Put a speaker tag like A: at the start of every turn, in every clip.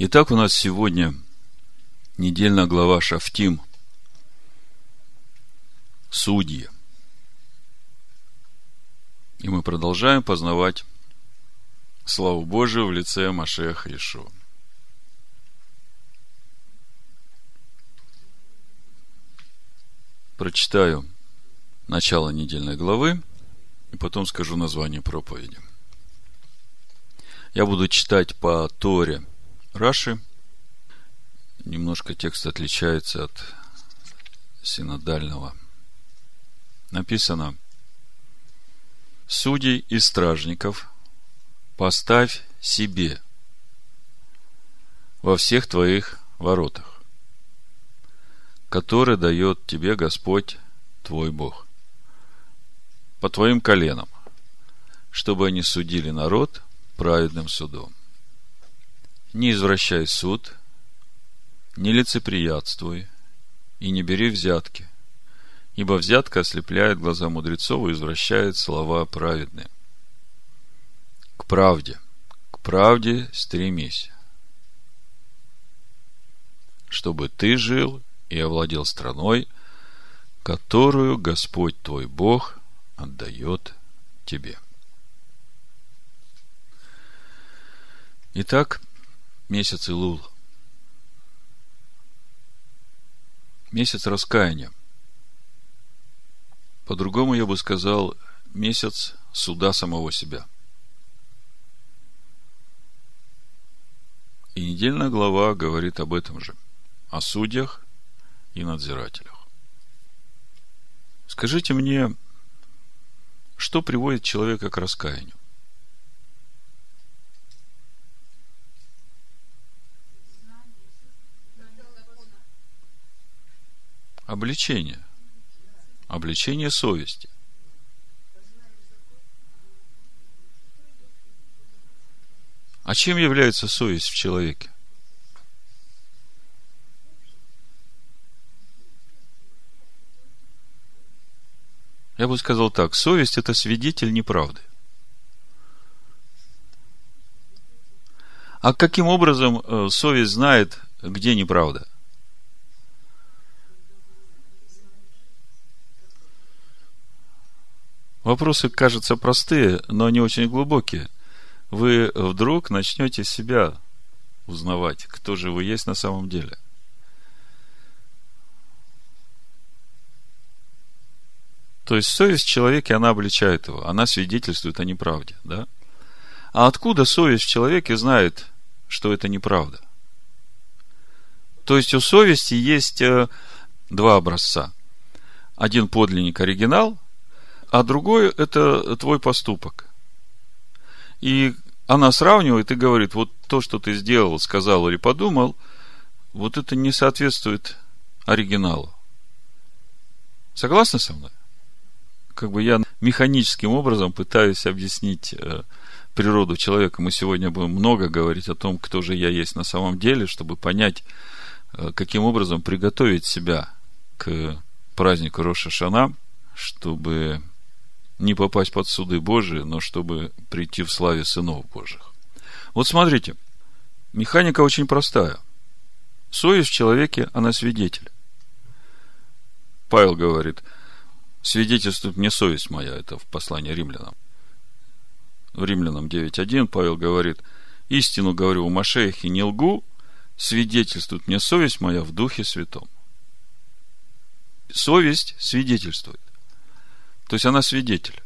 A: Итак, у нас сегодня недельная глава Шафтим. Судьи. И мы продолжаем познавать славу Божию в лице Машеха Ишуа. Прочитаю начало недельной главы и потом скажу название проповеди. Я буду читать по Торе Раши. Немножко текст отличается от синодального. Написано Судей и стражников поставь себе во всех твоих воротах, которые дает тебе Господь твой Бог, по твоим коленам, чтобы они судили народ праведным судом. Не извращай суд, не лицеприятствуй и не бери взятки, ибо взятка ослепляет глаза мудрецов и извращает слова праведные. К правде, к правде стремись, чтобы ты жил и овладел страной, которую Господь твой Бог отдает тебе. Итак, месяц Илул. Месяц раскаяния. По-другому я бы сказал, месяц суда самого себя. И недельная глава говорит об этом же. О судьях и надзирателях. Скажите мне, что приводит человека к раскаянию? Обличение. Обличение совести. А чем является совесть в человеке? Я бы сказал так, совесть – это свидетель неправды. А каким образом э, совесть знает, где неправда? Вопросы кажутся простые, но они очень глубокие. Вы вдруг начнете себя узнавать, кто же вы есть на самом деле. То есть совесть в человеке, она обличает его, она свидетельствует о неправде, да? А откуда совесть в человеке знает, что это неправда? То есть у совести есть э, два образца. Один подлинник оригинал, а другой – это твой поступок. И она сравнивает и говорит, вот то, что ты сделал, сказал или подумал, вот это не соответствует оригиналу. Согласны со мной? Как бы я механическим образом пытаюсь объяснить э, природу человека. Мы сегодня будем много говорить о том, кто же я есть на самом деле, чтобы понять, э, каким образом приготовить себя к празднику Роша Шана, чтобы не попасть под суды Божии, но чтобы прийти в славе сынов Божьих. Вот смотрите, механика очень простая. Совесть в человеке, она свидетель. Павел говорит, свидетельствует мне совесть моя, это в послании римлянам. В римлянам 9.1 Павел говорит, истину говорю у Машеях не лгу, свидетельствует мне совесть моя в Духе Святом. Совесть свидетельствует. То есть она свидетель.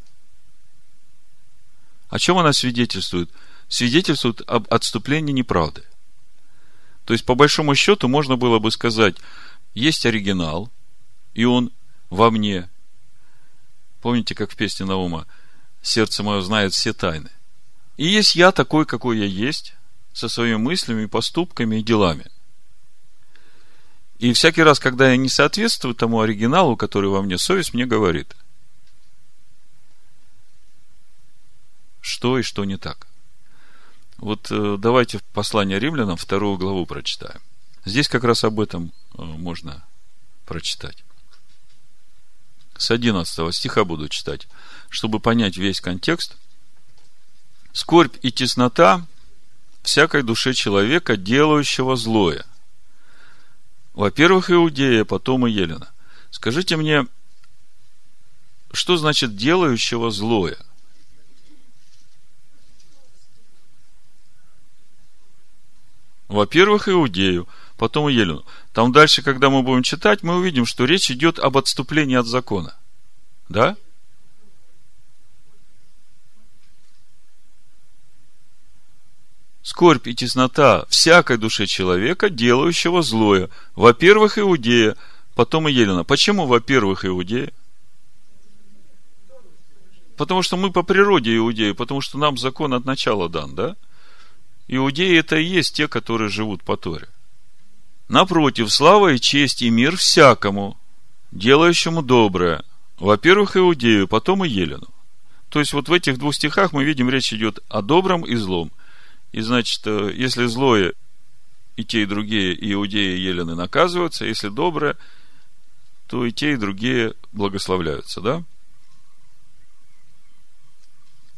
A: О чем она свидетельствует? Свидетельствует об отступлении неправды. То есть, по большому счету, можно было бы сказать, есть оригинал, и он во мне. Помните, как в песне Наума, сердце мое знает все тайны. И есть я такой, какой я есть, со своими мыслями, поступками и делами. И всякий раз, когда я не соответствую тому оригиналу, который во мне, совесть мне говорит – что и что не так. Вот э, давайте послание римлянам вторую главу прочитаем. Здесь как раз об этом э, можно прочитать. С 11 стиха буду читать, чтобы понять весь контекст. Скорбь и теснота всякой душе человека, делающего злое. Во-первых, Иудея, потом и Елена. Скажите мне, что значит делающего злое? Во-первых, Иудею, потом Елену. Там дальше, когда мы будем читать, мы увидим, что речь идет об отступлении от закона. Да? скорбь и теснота всякой душе человека, делающего злое. Во-первых, Иудея, потом и Елена. Почему, во-первых, Иудея? Потому что мы по природе иудеи, потому что нам закон от начала дан, да? Иудеи это и есть те, которые живут по Торе. Напротив, слава и честь и мир всякому, делающему доброе. Во-первых, Иудею, потом и Елену. То есть, вот в этих двух стихах мы видим, речь идет о добром и злом – и значит, э, если злое, и те, и другие, и иудеи, и елены наказываются, если доброе, то и те, и другие благословляются, да?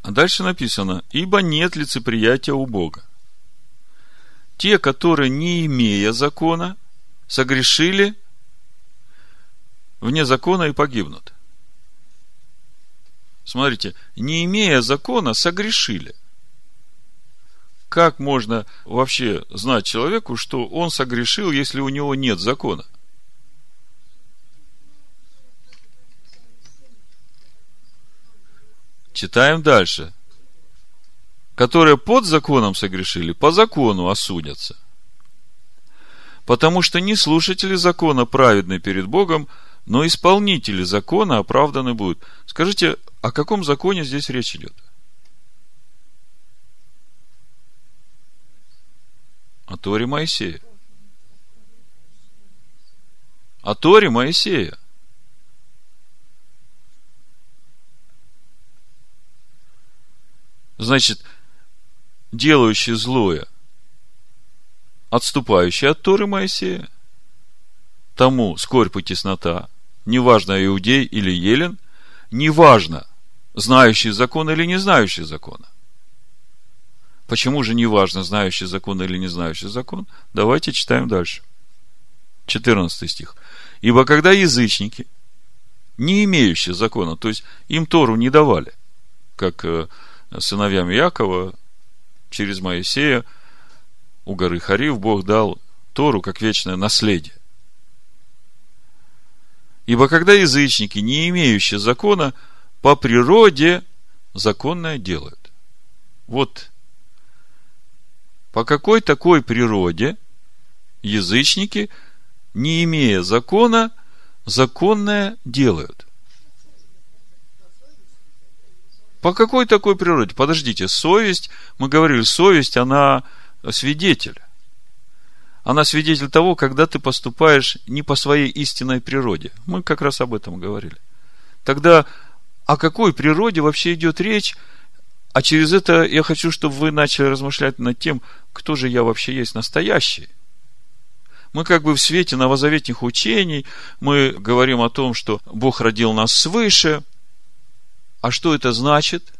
A: А дальше написано, ибо нет лицеприятия у Бога. Те, которые, не имея закона, согрешили вне закона и погибнут. Смотрите, не имея закона, согрешили – как можно вообще знать человеку, что он согрешил, если у него нет закона? Читаем дальше. Которые под законом согрешили, по закону осудятся. Потому что не слушатели закона праведны перед Богом, но исполнители закона оправданы будут. Скажите, о каком законе здесь речь идет? О Торе Моисея. О Торе Моисея. Значит, делающий злое, отступающий от Торы Моисея, тому скорбь и теснота, неважно, иудей или елен, неважно, знающий закон или не знающий закона. Почему же не важно, знающий закон или не знающий закон? Давайте читаем дальше. 14 стих. Ибо когда язычники, не имеющие закона, то есть им Тору не давали, как э, сыновьям Якова через Моисея у горы Харив Бог дал Тору как вечное наследие. Ибо когда язычники, не имеющие закона, по природе законное делают. Вот по какой такой природе язычники, не имея закона, законное делают? По какой такой природе? Подождите, совесть, мы говорили, совесть, она свидетель. Она свидетель того, когда ты поступаешь не по своей истинной природе. Мы как раз об этом говорили. Тогда о какой природе вообще идет речь, а через это я хочу, чтобы вы начали размышлять над тем, кто же я вообще есть настоящий. Мы как бы в свете новозаветных учений, мы говорим о том, что Бог родил нас свыше. А что это значит?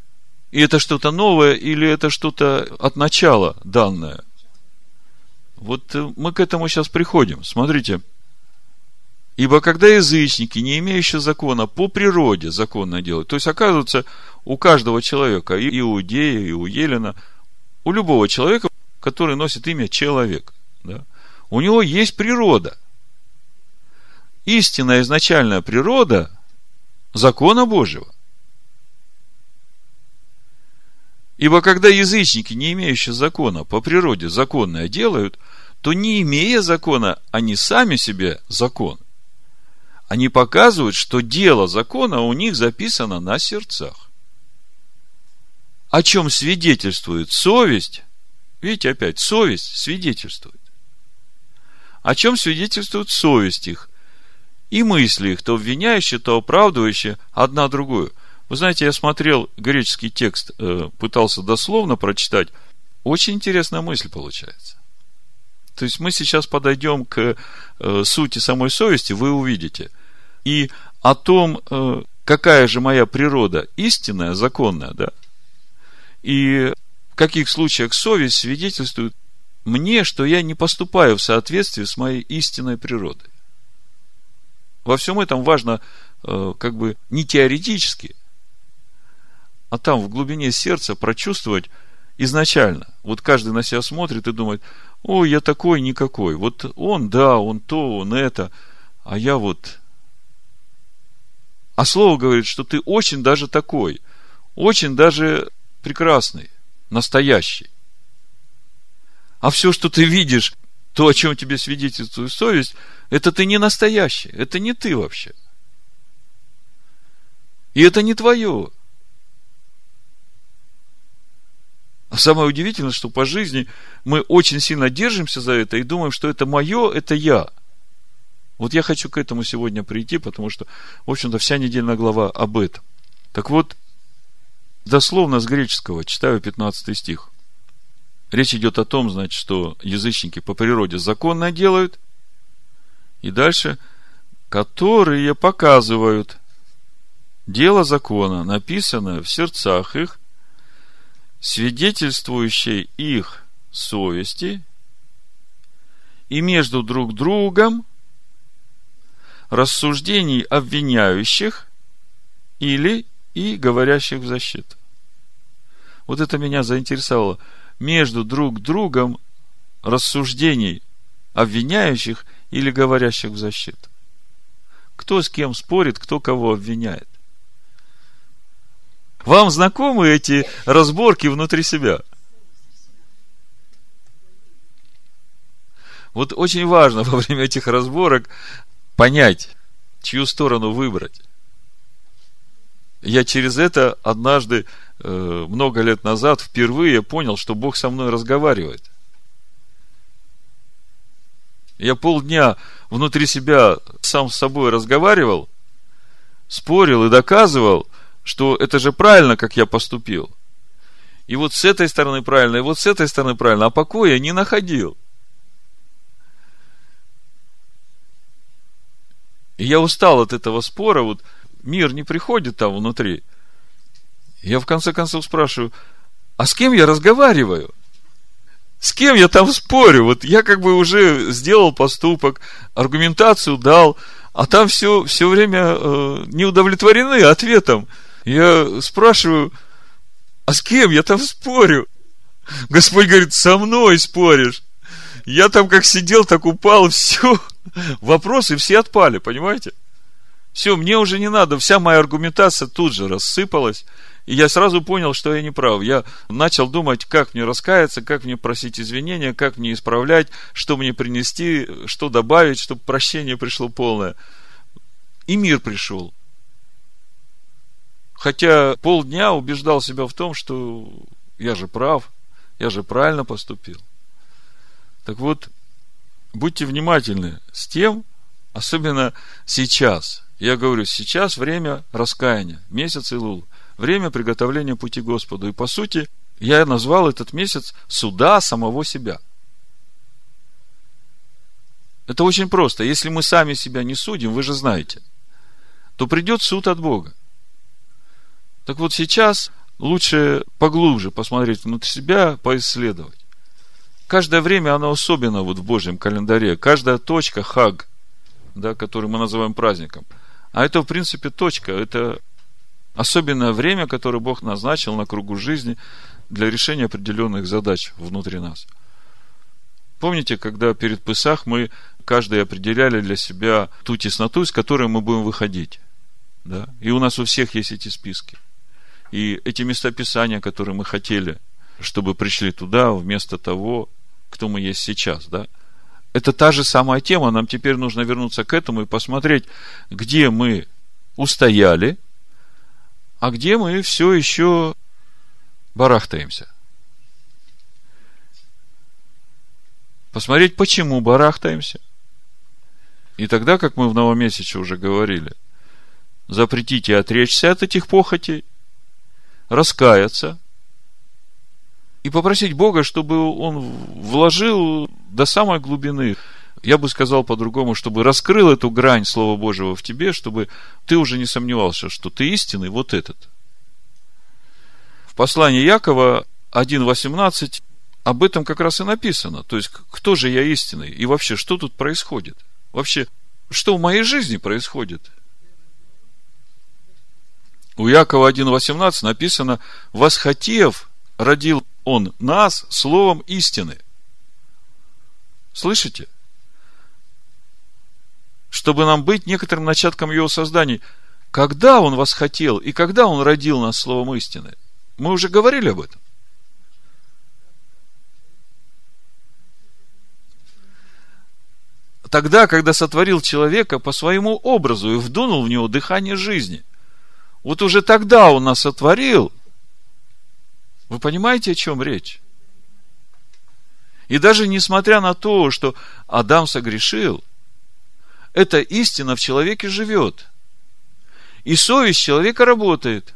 A: И это что-то новое или это что-то от начала данное? Вот э, мы к этому сейчас приходим. Смотрите, Ибо когда язычники, не имеющие закона, по природе законно делают, то есть, оказывается, у каждого человека, и у Иудея, и у Елена, у любого человека, который носит имя человек, да, у него есть природа. Истинная изначальная природа закона Божьего. Ибо когда язычники, не имеющие закона, по природе законное делают, то не имея закона, они сами себе закон они показывают, что дело закона у них записано на сердцах. О чем свидетельствует совесть? Видите, опять, совесть свидетельствует. О чем свидетельствует совесть их? И мысли их, то обвиняющие, то оправдывающие одна другую. Вы знаете, я смотрел греческий текст, э, пытался дословно прочитать. Очень интересная мысль получается. То есть мы сейчас подойдем к э, сути самой совести, вы увидите. И о том, э, какая же моя природа истинная, законная, да, и в каких случаях совесть свидетельствует мне, что я не поступаю в соответствии с моей истинной природой. Во всем этом важно как бы не теоретически, а там в глубине сердца прочувствовать изначально. Вот каждый на себя смотрит и думает, ой, я такой никакой. Вот он, да, он то, он это, а я вот... А слово говорит, что ты очень даже такой, очень даже прекрасный, настоящий. А все, что ты видишь, то, о чем тебе свидетельствует совесть, это ты не настоящий, это не ты вообще. И это не твое. А самое удивительное, что по жизни мы очень сильно держимся за это и думаем, что это мое, это я. Вот я хочу к этому сегодня прийти, потому что, в общем-то, вся недельная глава об этом. Так вот, дословно с греческого, читаю 15 стих. Речь идет о том, значит, что язычники по природе законно делают, и дальше, которые показывают дело закона, написанное в сердцах их, свидетельствующее их совести, и между друг другом рассуждений обвиняющих или и говорящих в защиту. Вот это меня заинтересовало. Между друг другом рассуждений обвиняющих или говорящих в защиту. Кто с кем спорит, кто кого обвиняет. Вам знакомы эти разборки внутри себя? Вот очень важно во время этих разборок понять, чью сторону выбрать. Я через это однажды, э, много лет назад, впервые понял, что Бог со мной разговаривает. Я полдня внутри себя сам с собой разговаривал, спорил и доказывал, что это же правильно, как я поступил. И вот с этой стороны правильно, и вот с этой стороны правильно, а покоя не находил. И я устал от этого спора, вот мир не приходит там внутри. Я в конце концов спрашиваю, а с кем я разговариваю? С кем я там спорю? Вот я как бы уже сделал поступок, аргументацию дал, а там все, все время э, не удовлетворены ответом. Я спрашиваю, а с кем я там спорю? Господь говорит, со мной споришь. Я там как сидел, так упал, все. Вопросы все отпали, понимаете? Все, мне уже не надо, вся моя аргументация тут же рассыпалась. И я сразу понял, что я не прав. Я начал думать, как мне раскаяться, как мне просить извинения, как мне исправлять, что мне принести, что добавить, чтобы прощение пришло полное. И мир пришел. Хотя полдня убеждал себя в том, что я же прав, я же правильно поступил. Так вот, будьте внимательны с тем, особенно сейчас. Я говорю, сейчас время раскаяния, месяц Илул, время приготовления пути Господу. И по сути, я назвал этот месяц суда самого себя. Это очень просто. Если мы сами себя не судим, вы же знаете, то придет суд от Бога. Так вот сейчас лучше поглубже посмотреть внутрь себя, поисследовать. Каждое время, оно особенно вот в Божьем календаре. Каждая точка хаг, да, который мы называем праздником. А это, в принципе, точка. Это особенное время, которое Бог назначил на кругу жизни для решения определенных задач внутри нас. Помните, когда перед Пысах мы каждый определяли для себя ту тесноту, из которой мы будем выходить. Да? И у нас у всех есть эти списки. И эти местописания, которые мы хотели, чтобы пришли туда, вместо того, кто мы есть сейчас, да, это та же самая тема. Нам теперь нужно вернуться к этому и посмотреть, где мы устояли, а где мы все еще барахтаемся. Посмотреть, почему барахтаемся. И тогда, как мы в новомесяче уже говорили, запретите отречься от этих похотей, раскаяться и попросить Бога, чтобы Он вложил до самой глубины, я бы сказал по-другому, чтобы раскрыл эту грань Слова Божьего в тебе, чтобы ты уже не сомневался, что ты истинный вот этот. В послании Якова 1.18 об этом как раз и написано. То есть, кто же я истинный? И вообще, что тут происходит? Вообще, что в моей жизни происходит? У Якова 1.18 написано, восхотев, родил он нас словом истины. Слышите? Чтобы нам быть некоторым начатком его создания. Когда он вас хотел и когда он родил нас словом истины? Мы уже говорили об этом. Тогда, когда сотворил человека по своему образу и вдунул в него дыхание жизни. Вот уже тогда он нас сотворил. Вы понимаете, о чем речь? И даже несмотря на то, что Адам согрешил, эта истина в человеке живет. И совесть человека работает.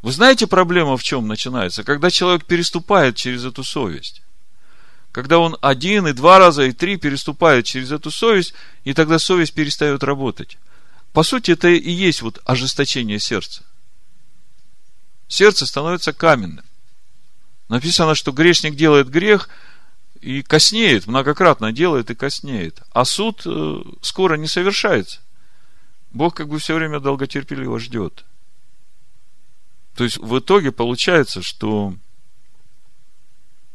A: Вы знаете, проблема в чем начинается? Когда человек переступает через эту совесть. Когда он один, и два раза, и три переступает через эту совесть, и тогда совесть перестает работать. По сути, это и есть вот ожесточение сердца. Сердце становится каменным. Написано, что грешник делает грех и коснеет, многократно делает и коснеет. А суд э, скоро не совершается. Бог как бы все время долготерпеливо ждет. То есть в итоге получается, что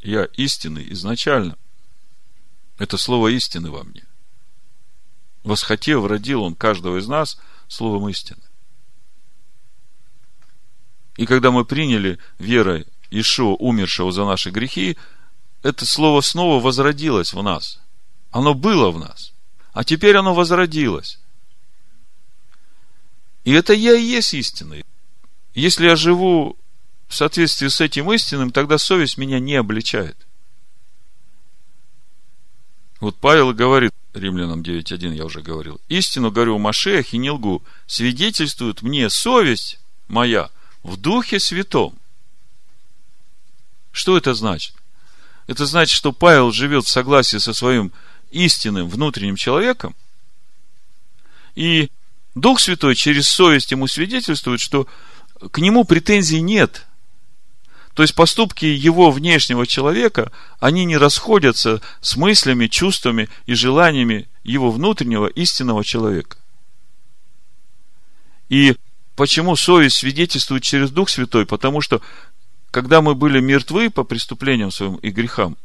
A: я истинный изначально. Это слово истины во мне. Восхотев, родил он каждого из нас словом истины. И когда мы приняли верой Ишуа, умершего за наши грехи, это слово снова возродилось в нас. Оно было в нас. А теперь оно возродилось. И это я и есть истинный. Если я живу в соответствии с этим истинным, тогда совесть меня не обличает. Вот Павел говорит, Римлянам 9.1 я уже говорил, истину говорю о Машеях и не лгу, свидетельствует мне совесть моя в Духе Святом. Что это значит? Это значит, что Павел живет в согласии со своим истинным внутренним человеком, и Дух Святой через совесть ему свидетельствует, что к нему претензий нет – то есть поступки его внешнего человека, они не расходятся с мыслями, чувствами и желаниями его внутреннего истинного человека. И почему совесть свидетельствует через Дух Святой? Потому что, когда мы были мертвы по преступлениям своим и грехам,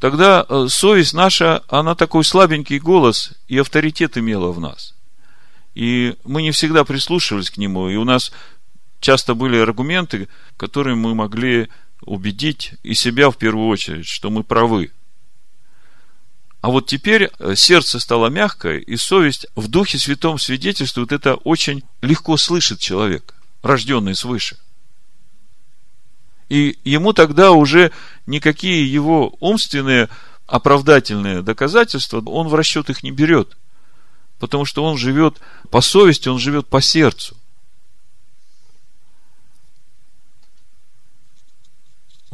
A: тогда э, совесть наша, она такой слабенький голос и авторитет имела в нас. И мы не всегда прислушивались к нему, и у нас часто были аргументы, которые мы могли убедить и себя в первую очередь, что мы правы. А вот теперь э, сердце стало мягкое, и совесть в Духе Святом свидетельствует, это очень легко слышит человек, рожденный свыше. И ему тогда уже никакие его умственные оправдательные доказательства, он в расчет их не берет. Потому что он живет по совести, он живет по сердцу.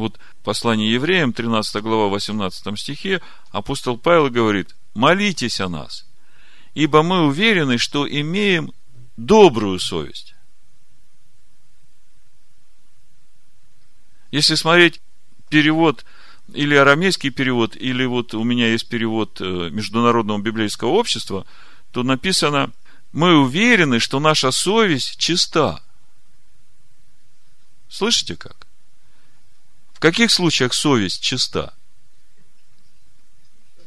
A: Вот послание евреям, 13 глава, 18 стихе, апостол Павел говорит, молитесь о нас, ибо мы уверены, что имеем добрую совесть. Если смотреть перевод или арамейский перевод, или вот у меня есть перевод э, Международного библейского общества, то написано, мы уверены, что наша совесть чиста. Слышите как? В каких случаях совесть чиста?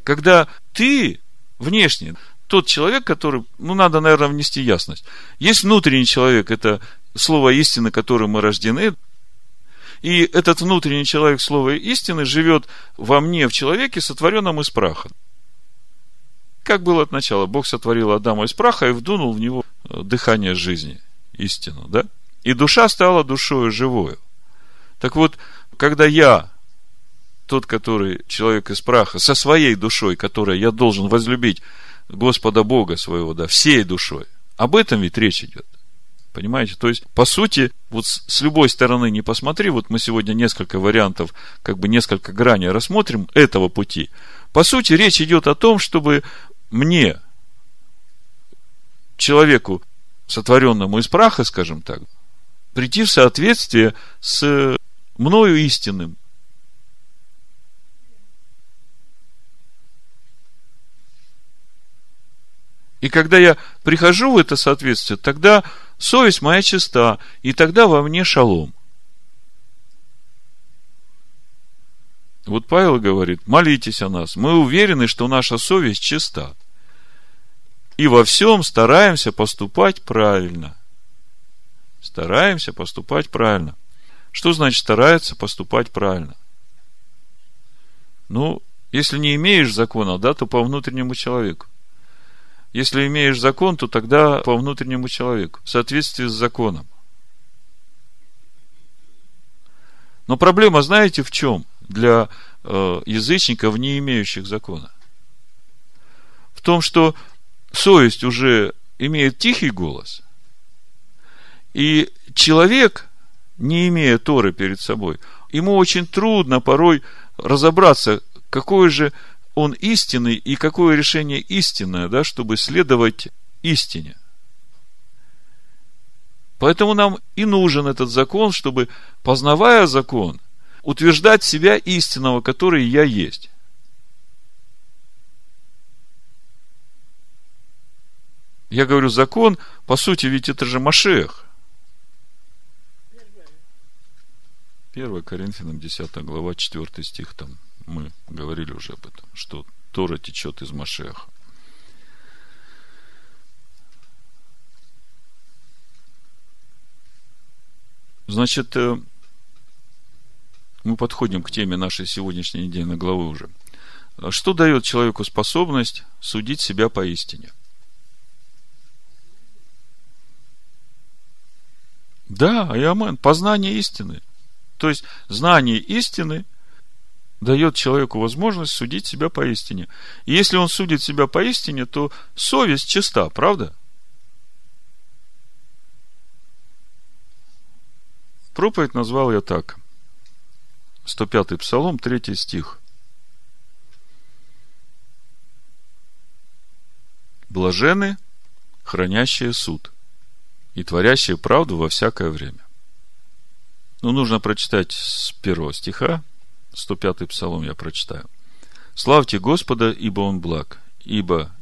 A: Когда ты внешне, тот человек, который, ну, надо, наверное, внести ясность. Есть внутренний человек, это слово истины, которым мы рождены, и этот внутренний человек слова истины живет во мне, в человеке, сотворенном из праха. Как было от начала? Бог сотворил Адама из праха и вдунул в него э, дыхание жизни, истину, да? И душа стала душою живою. Так вот, когда я, тот, который человек из праха, со своей душой, которой я должен возлюбить Господа Бога своего, да, всей душой, об этом ведь речь идет. Понимаете? То есть, по сути, вот с любой стороны не посмотри, вот мы сегодня несколько вариантов, как бы несколько граней рассмотрим этого пути. По сути, речь идет о том, чтобы мне, человеку, сотворенному из праха, скажем так, прийти в соответствие с мною истинным. И когда я прихожу в это соответствие, тогда совесть моя чиста, и тогда во мне шалом. Вот Павел говорит, молитесь о нас. Мы уверены, что наша совесть чиста. И во всем стараемся поступать правильно. Стараемся поступать правильно. Что значит старается поступать правильно? Ну, если не имеешь закона, да, то по внутреннему человеку. Если имеешь закон, то тогда по внутреннему человеку, в соответствии с законом. Но проблема, знаете, в чем для э, язычников, не имеющих закона? В том, что совесть уже имеет тихий голос, и человек, не имея Торы перед собой, ему очень трудно порой разобраться, какое же он истинный и какое решение истинное, да, чтобы следовать истине. Поэтому нам и нужен этот закон, чтобы, познавая закон, утверждать себя истинного, который я есть. Я говорю закон, по сути, ведь это же Машех. 1 Коринфянам 10 глава 4 стих там мы говорили уже об этом, что Тора течет из Машеха. Значит, э, мы подходим к теме нашей сегодняшней недельной главы уже. Что дает человеку способность судить себя поистине? Да, и амен, познание истины. То есть, знание истины дает человеку возможность судить себя поистине. И если он судит себя поистине, то совесть чиста, правда? Проповедь назвал я так. 105-й Псалом, 3 стих. Блажены, хранящие суд и творящие правду во всякое время. Ну, нужно прочитать с первого стиха, 105-й псалом я прочитаю. Славьте Господа, ибо Он благ, ибо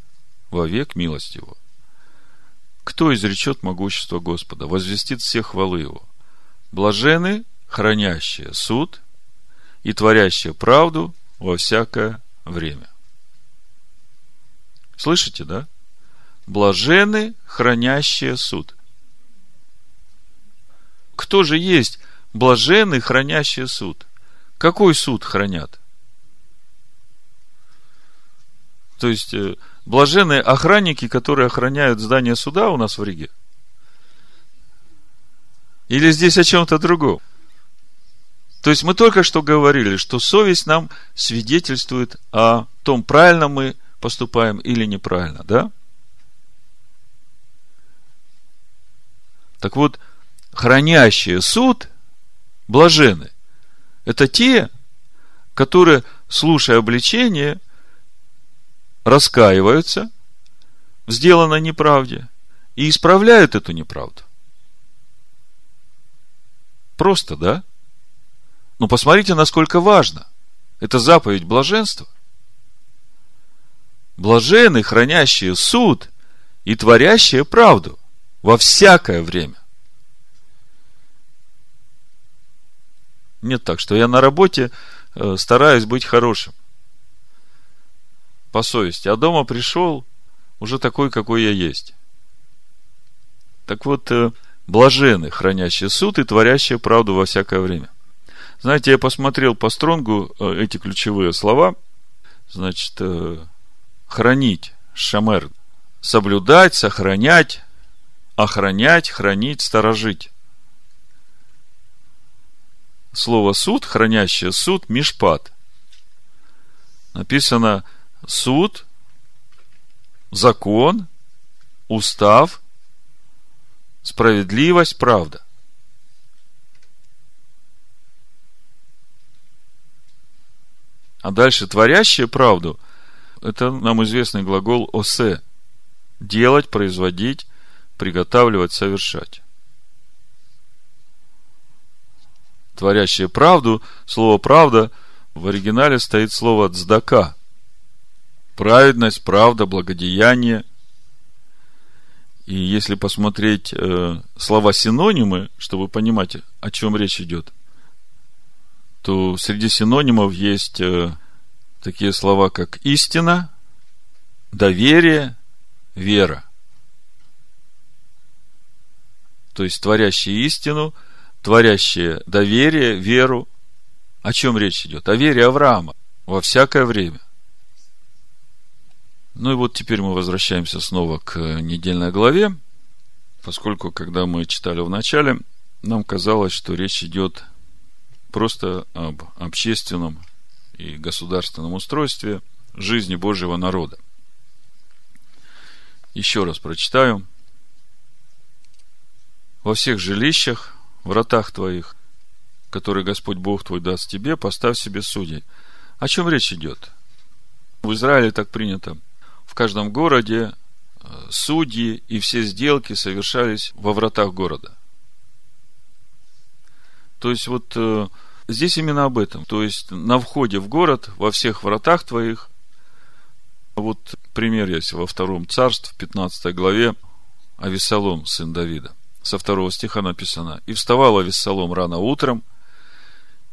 A: вовек милость Его. Кто изречет могущество Господа, возвестит все хвалы Его? Блажены, хранящие суд и творящие правду во всякое время. Слышите, да? Блажены, хранящие суд. Кто же есть блажены, хранящие суд? Какой суд хранят? То есть, э, блаженные охранники, которые охраняют здание суда у нас в Риге? Или здесь о чем-то другом? То есть мы только что говорили, что совесть нам свидетельствует о том, правильно мы поступаем или неправильно, да? Так вот, хранящие суд блажены. Это те, которые, слушая обличение, раскаиваются в сделанной неправде и исправляют эту неправду. Просто, да? Но посмотрите, насколько важно. Это заповедь блаженства. Блажены, хранящие суд и творящие правду во всякое время. Нет так, что я на работе э, стараюсь быть хорошим. По совести. А дома пришел уже такой, какой я есть. Так вот, э, блажены, хранящие суд и творящие правду во всякое время. Знаете, я посмотрел по стронгу э, эти ключевые слова. Значит, хранить, шамер, соблюдать, сохранять, охранять, хранить, сторожить слово суд, хранящее суд, мишпат. Написано суд, закон, устав, справедливость, правда. А дальше творящее правду, это нам известный глагол осе. Делать, производить, приготавливать, совершать. Творящие правду. Слово «правда» в оригинале стоит слово «цдака». Праведность, правда, благодеяние. И если посмотреть э, слова-синонимы, чтобы понимать, о чем речь идет, то среди синонимов есть э, такие слова, как истина, доверие, вера. То есть творящие истину, творящие доверие, веру. О чем речь идет? О вере Авраама во всякое время. Ну и вот теперь мы возвращаемся снова к недельной главе, поскольку, когда мы читали в начале, нам казалось, что речь идет просто об общественном и государственном устройстве жизни Божьего народа. Еще раз прочитаю. Во всех жилищах, вратах твоих, которые Господь Бог твой даст тебе, поставь себе судей. О чем речь идет? В Израиле так принято. В каждом городе э, судьи и все сделки совершались во вратах города. То есть, вот э, здесь именно об этом. То есть, на входе в город, во всех вратах твоих, вот пример есть во втором царстве, в 15 главе, Авесолом, сын Давида. Со второго стиха написано. «И вставал Авесолом рано утром,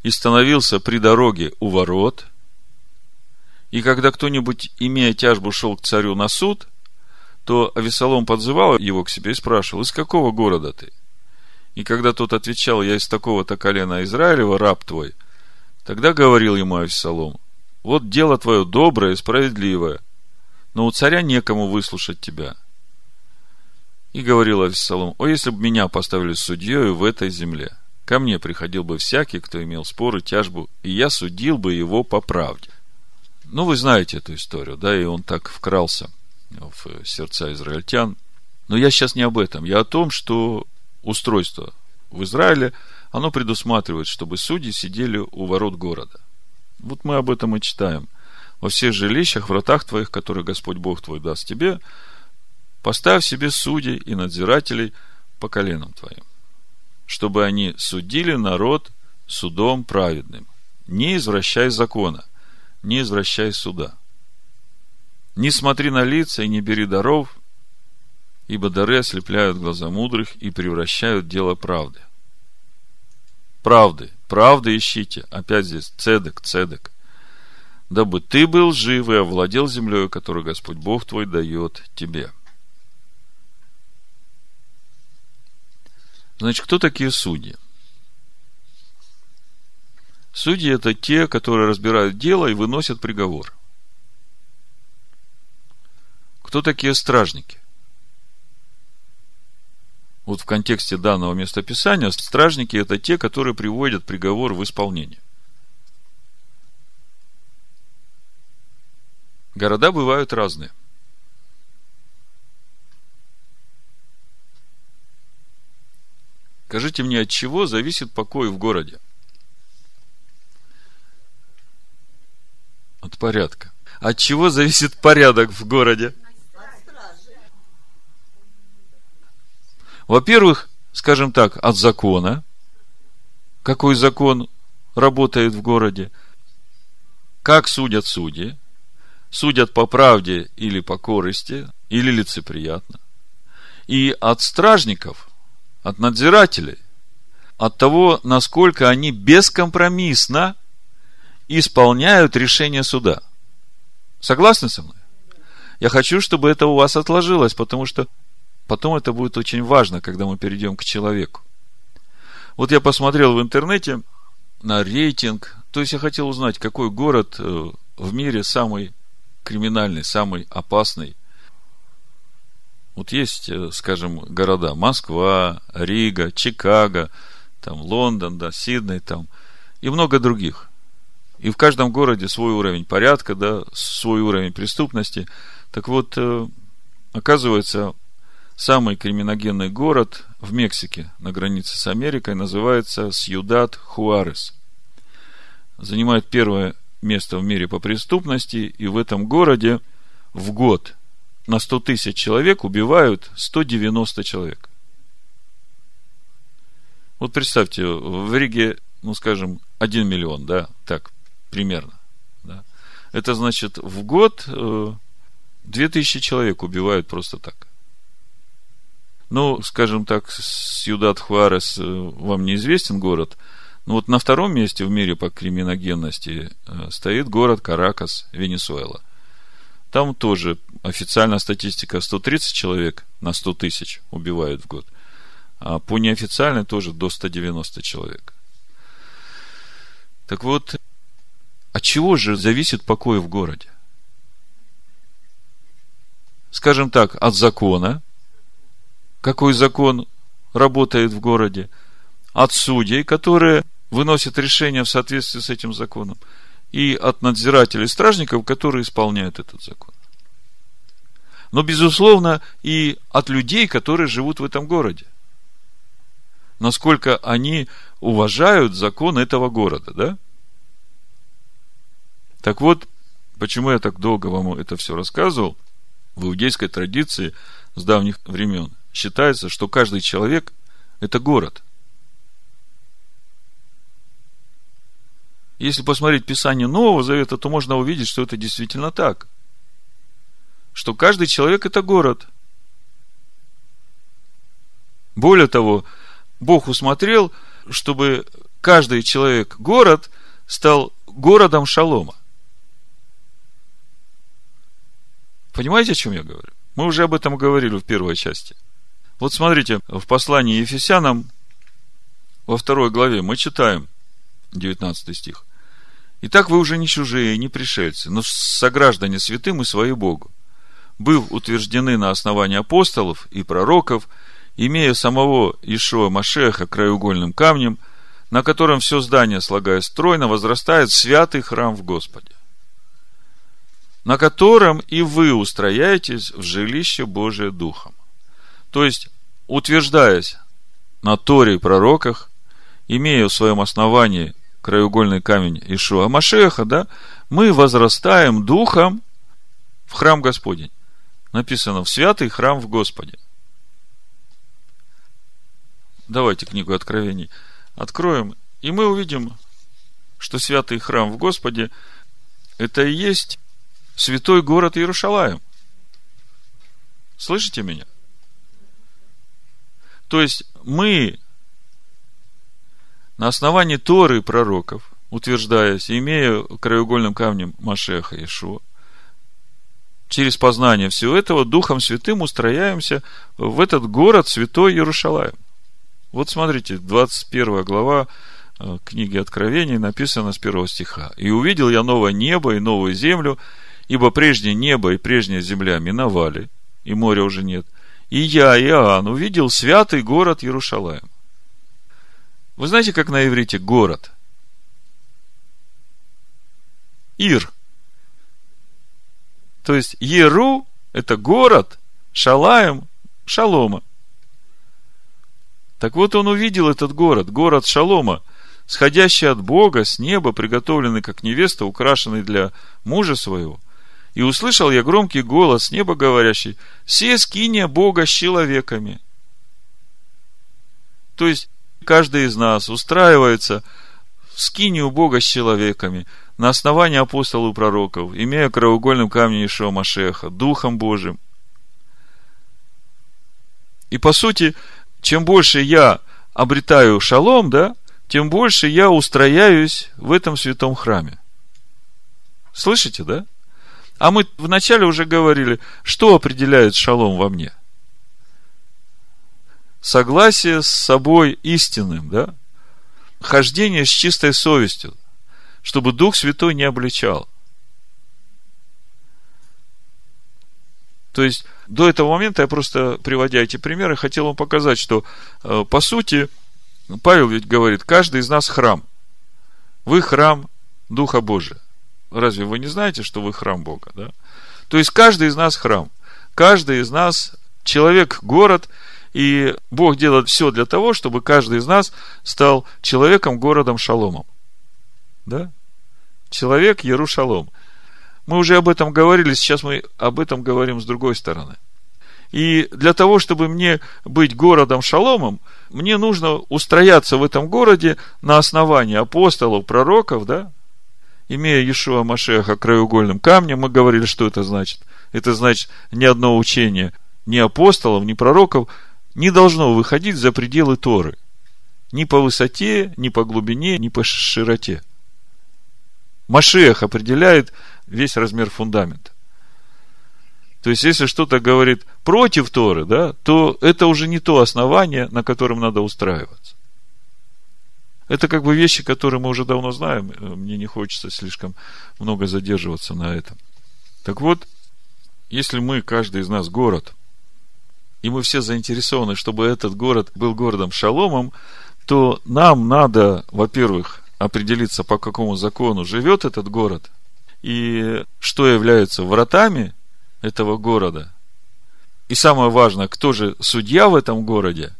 A: и становился при дороге у ворот, и когда кто-нибудь, имея тяжбу, шел к царю на суд, то Авесолом подзывал его к себе и спрашивал, из какого города ты? И когда тот отвечал, я из такого-то колена Израилева, раб твой, тогда говорил ему Авесолом, вот дело твое доброе и справедливое, но у царя некому выслушать тебя. И говорил Авессалом, о, если бы меня поставили судьей в этой земле, ко мне приходил бы всякий, кто имел споры, тяжбу, и я судил бы его по правде. Ну, вы знаете эту историю, да, и он так вкрался в сердца израильтян. Но я сейчас не об этом. Я о том, что устройство в Израиле, оно предусматривает, чтобы судьи сидели у ворот города. Вот мы об этом и читаем – во всех жилищах, вратах твоих, которые Господь Бог твой даст тебе, поставь себе судей и надзирателей по коленам твоим, чтобы они судили народ судом праведным. Не извращай закона, не извращай суда. Не смотри на лица и не бери даров, ибо дары ослепляют глаза мудрых и превращают дело правды. Правды, правды ищите. Опять здесь цедек, цедек дабы ты был жив и овладел землей, которую Господь Бог твой дает тебе. Значит, кто такие судьи? Судьи – это те, которые разбирают дело и выносят приговор. Кто такие стражники? Вот в контексте данного местописания стражники – это те, которые приводят приговор в исполнение. Города бывают разные. Скажите мне, от чего зависит покой в городе? От порядка. От чего зависит порядок в городе? Во-первых, скажем так, от закона. Какой закон работает в городе? Как судят судьи? судят по правде или по корысти, или лицеприятно. И от стражников, от надзирателей, от того, насколько они бескомпромиссно исполняют решение суда. Согласны со мной? Я хочу, чтобы это у вас отложилось, потому что потом это будет очень важно, когда мы перейдем к человеку. Вот я посмотрел в интернете на рейтинг, то есть я хотел узнать, какой город э, в мире самый криминальный, самый опасный. Вот есть, э, скажем, города Москва, Рига, Чикаго, там Лондон, да, Сидней, там, и много других. И в каждом городе свой уровень порядка, да, свой уровень преступности. Так вот, э, оказывается, самый криминогенный город в Мексике, на границе с Америкой, называется Сьюдад Хуарес. Занимает первое место в мире по преступности, и в этом городе в год на 100 тысяч человек убивают 190 человек. Вот представьте, в Риге ну, скажем, 1 миллион, да, так, примерно. Да. Это значит, в год э, 2000 человек убивают просто так. Ну, скажем так, Сьюдад Хуарес э, вам неизвестен город, но вот на втором месте в мире по криминогенности э, стоит город Каракас, Венесуэла. Там тоже официальная статистика 130 человек на 100 тысяч убивают в год. А по неофициальной тоже до 190 человек. Так вот, от чего же зависит покой в городе? Скажем так, от закона. Какой закон работает в городе? От судей, которые выносят решения в соответствии с этим законом и от надзирателей стражников, которые исполняют этот закон. Но, безусловно, и от людей, которые живут в этом городе. Насколько они уважают закон этого города, да? Так вот, почему я так долго вам это все рассказывал? В иудейской традиции с давних времен считается, что каждый человек – это город – Если посмотреть Писание Нового Завета, то можно увидеть, что это действительно так. Что каждый человек – это город. Более того, Бог усмотрел, чтобы каждый человек город стал городом шалома. Понимаете, о чем я говорю? Мы уже об этом говорили в первой части. Вот смотрите, в послании Ефесянам во второй главе мы читаем 19 стих. Итак, вы уже не чужие, не пришельцы, но сограждане святым и свои Богу, быв утверждены на основании апостолов и пророков, имея самого Ишуа Машеха краеугольным камнем, на котором все здание, слагая стройно, возрастает святый храм в Господе, на котором и вы устрояетесь в жилище Божие Духом. То есть, утверждаясь на Торе и пророках, имея в своем основании краеугольный камень Ишуа Машеха, да, мы возрастаем духом в храм Господень. Написано в святый храм в Господе. Давайте книгу Откровений откроем, и мы увидим, что святый храм в Господе это и есть святой город Иерушалаем. Слышите меня? То есть мы на основании Торы и пророков, утверждаясь, имея краеугольным камнем Машеха Ишуа, через познание всего этого Духом Святым устрояемся в этот город Святой Иерушалаем. Вот смотрите, 21 глава э, книги Откровений написано с первого стиха. «И увидел я новое небо и новую землю, ибо прежнее небо и прежняя земля миновали, и моря уже нет. И я, Иоанн, увидел святый город Иерушалаем, вы знаете, как на иврите город? Ир. То есть Еру – это город, Шалаем – Шалома. Так вот он увидел этот город, город Шалома, сходящий от Бога с неба, приготовленный как невеста, украшенный для мужа своего. И услышал я громкий голос неба, говорящий, «Се скиния Бога с человеками». То есть, каждый из нас устраивается в скинию Бога с человеками на основании апостолов и пророков, имея краеугольным камнем Ишуа Машеха, Духом Божьим. И по сути, чем больше я обретаю шалом, да, тем больше я устрояюсь в этом святом храме. Слышите, да? А мы вначале уже говорили, что определяет шалом во мне согласие с собой истинным, да? Хождение с чистой совестью, чтобы Дух Святой не обличал. То есть, до этого момента я просто, приводя эти примеры, хотел вам показать, что, э, по сути, Павел ведь говорит, каждый из нас храм. Вы храм Духа Божия. Разве вы не знаете, что вы храм Бога, да? То есть, каждый из нас храм. Каждый из нас человек, город – и Бог делает все для того, чтобы каждый из нас стал человеком, городом, шаломом. Да? Человек Ярушалом. Мы уже об этом говорили, сейчас мы об этом говорим с другой стороны. И для того, чтобы мне быть городом шаломом, мне нужно устрояться в этом городе на основании апостолов, пророков, да, имея Иешуа Машеха краеугольным камнем, мы говорили, что это значит. Это значит, ни одно учение ни апостолов, ни пророков не должно выходить за пределы Торы. Ни по высоте, ни по глубине, ни по широте. Машех определяет весь размер фундамента. То есть, если что-то говорит против Торы, да, то это уже не то основание, на котором надо устраиваться. Это как бы вещи, которые мы уже давно знаем. Мне не хочется слишком много задерживаться на этом. Так вот, если мы, каждый из нас город, и мы все заинтересованы, чтобы этот город был городом шаломом, то нам надо, во-первых, определиться, по какому закону живет этот город, и что является вратами этого города. И самое важное, кто же судья в этом городе,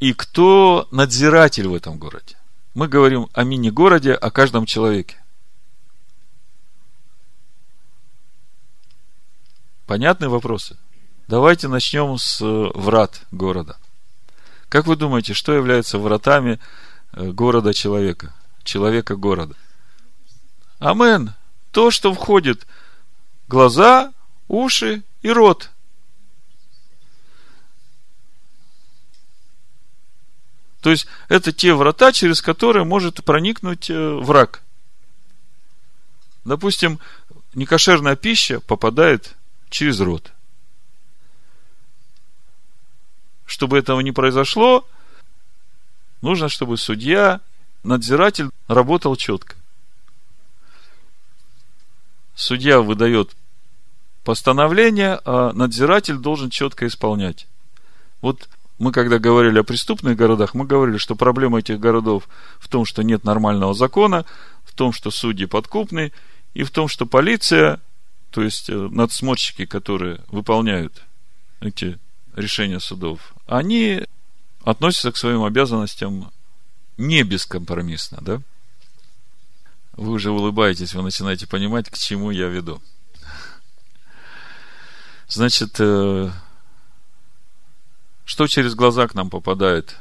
A: и кто надзиратель в этом городе. Мы говорим о мини-городе, о каждом человеке. Понятные вопросы? Давайте начнем с э, врат города. Как вы думаете, что является вратами э, города человека? Человека города. Амен. То, что входит глаза, уши и рот. То есть, это те врата, через которые может проникнуть э, враг. Допустим, некошерная пища попадает через рот. Чтобы этого не произошло, нужно, чтобы судья, надзиратель работал четко. Судья выдает постановление, а надзиратель должен четко исполнять. Вот мы когда говорили о преступных городах, мы говорили, что проблема этих городов в том, что нет нормального закона, в том, что судьи подкупны, и в том, что полиция, то есть э, надсмотрщики, которые выполняют эти решения судов, они относятся к своим обязанностям не бескомпромиссно, да? Вы уже улыбаетесь, вы начинаете понимать, к чему я веду. Значит, э, что через глаза к нам попадает?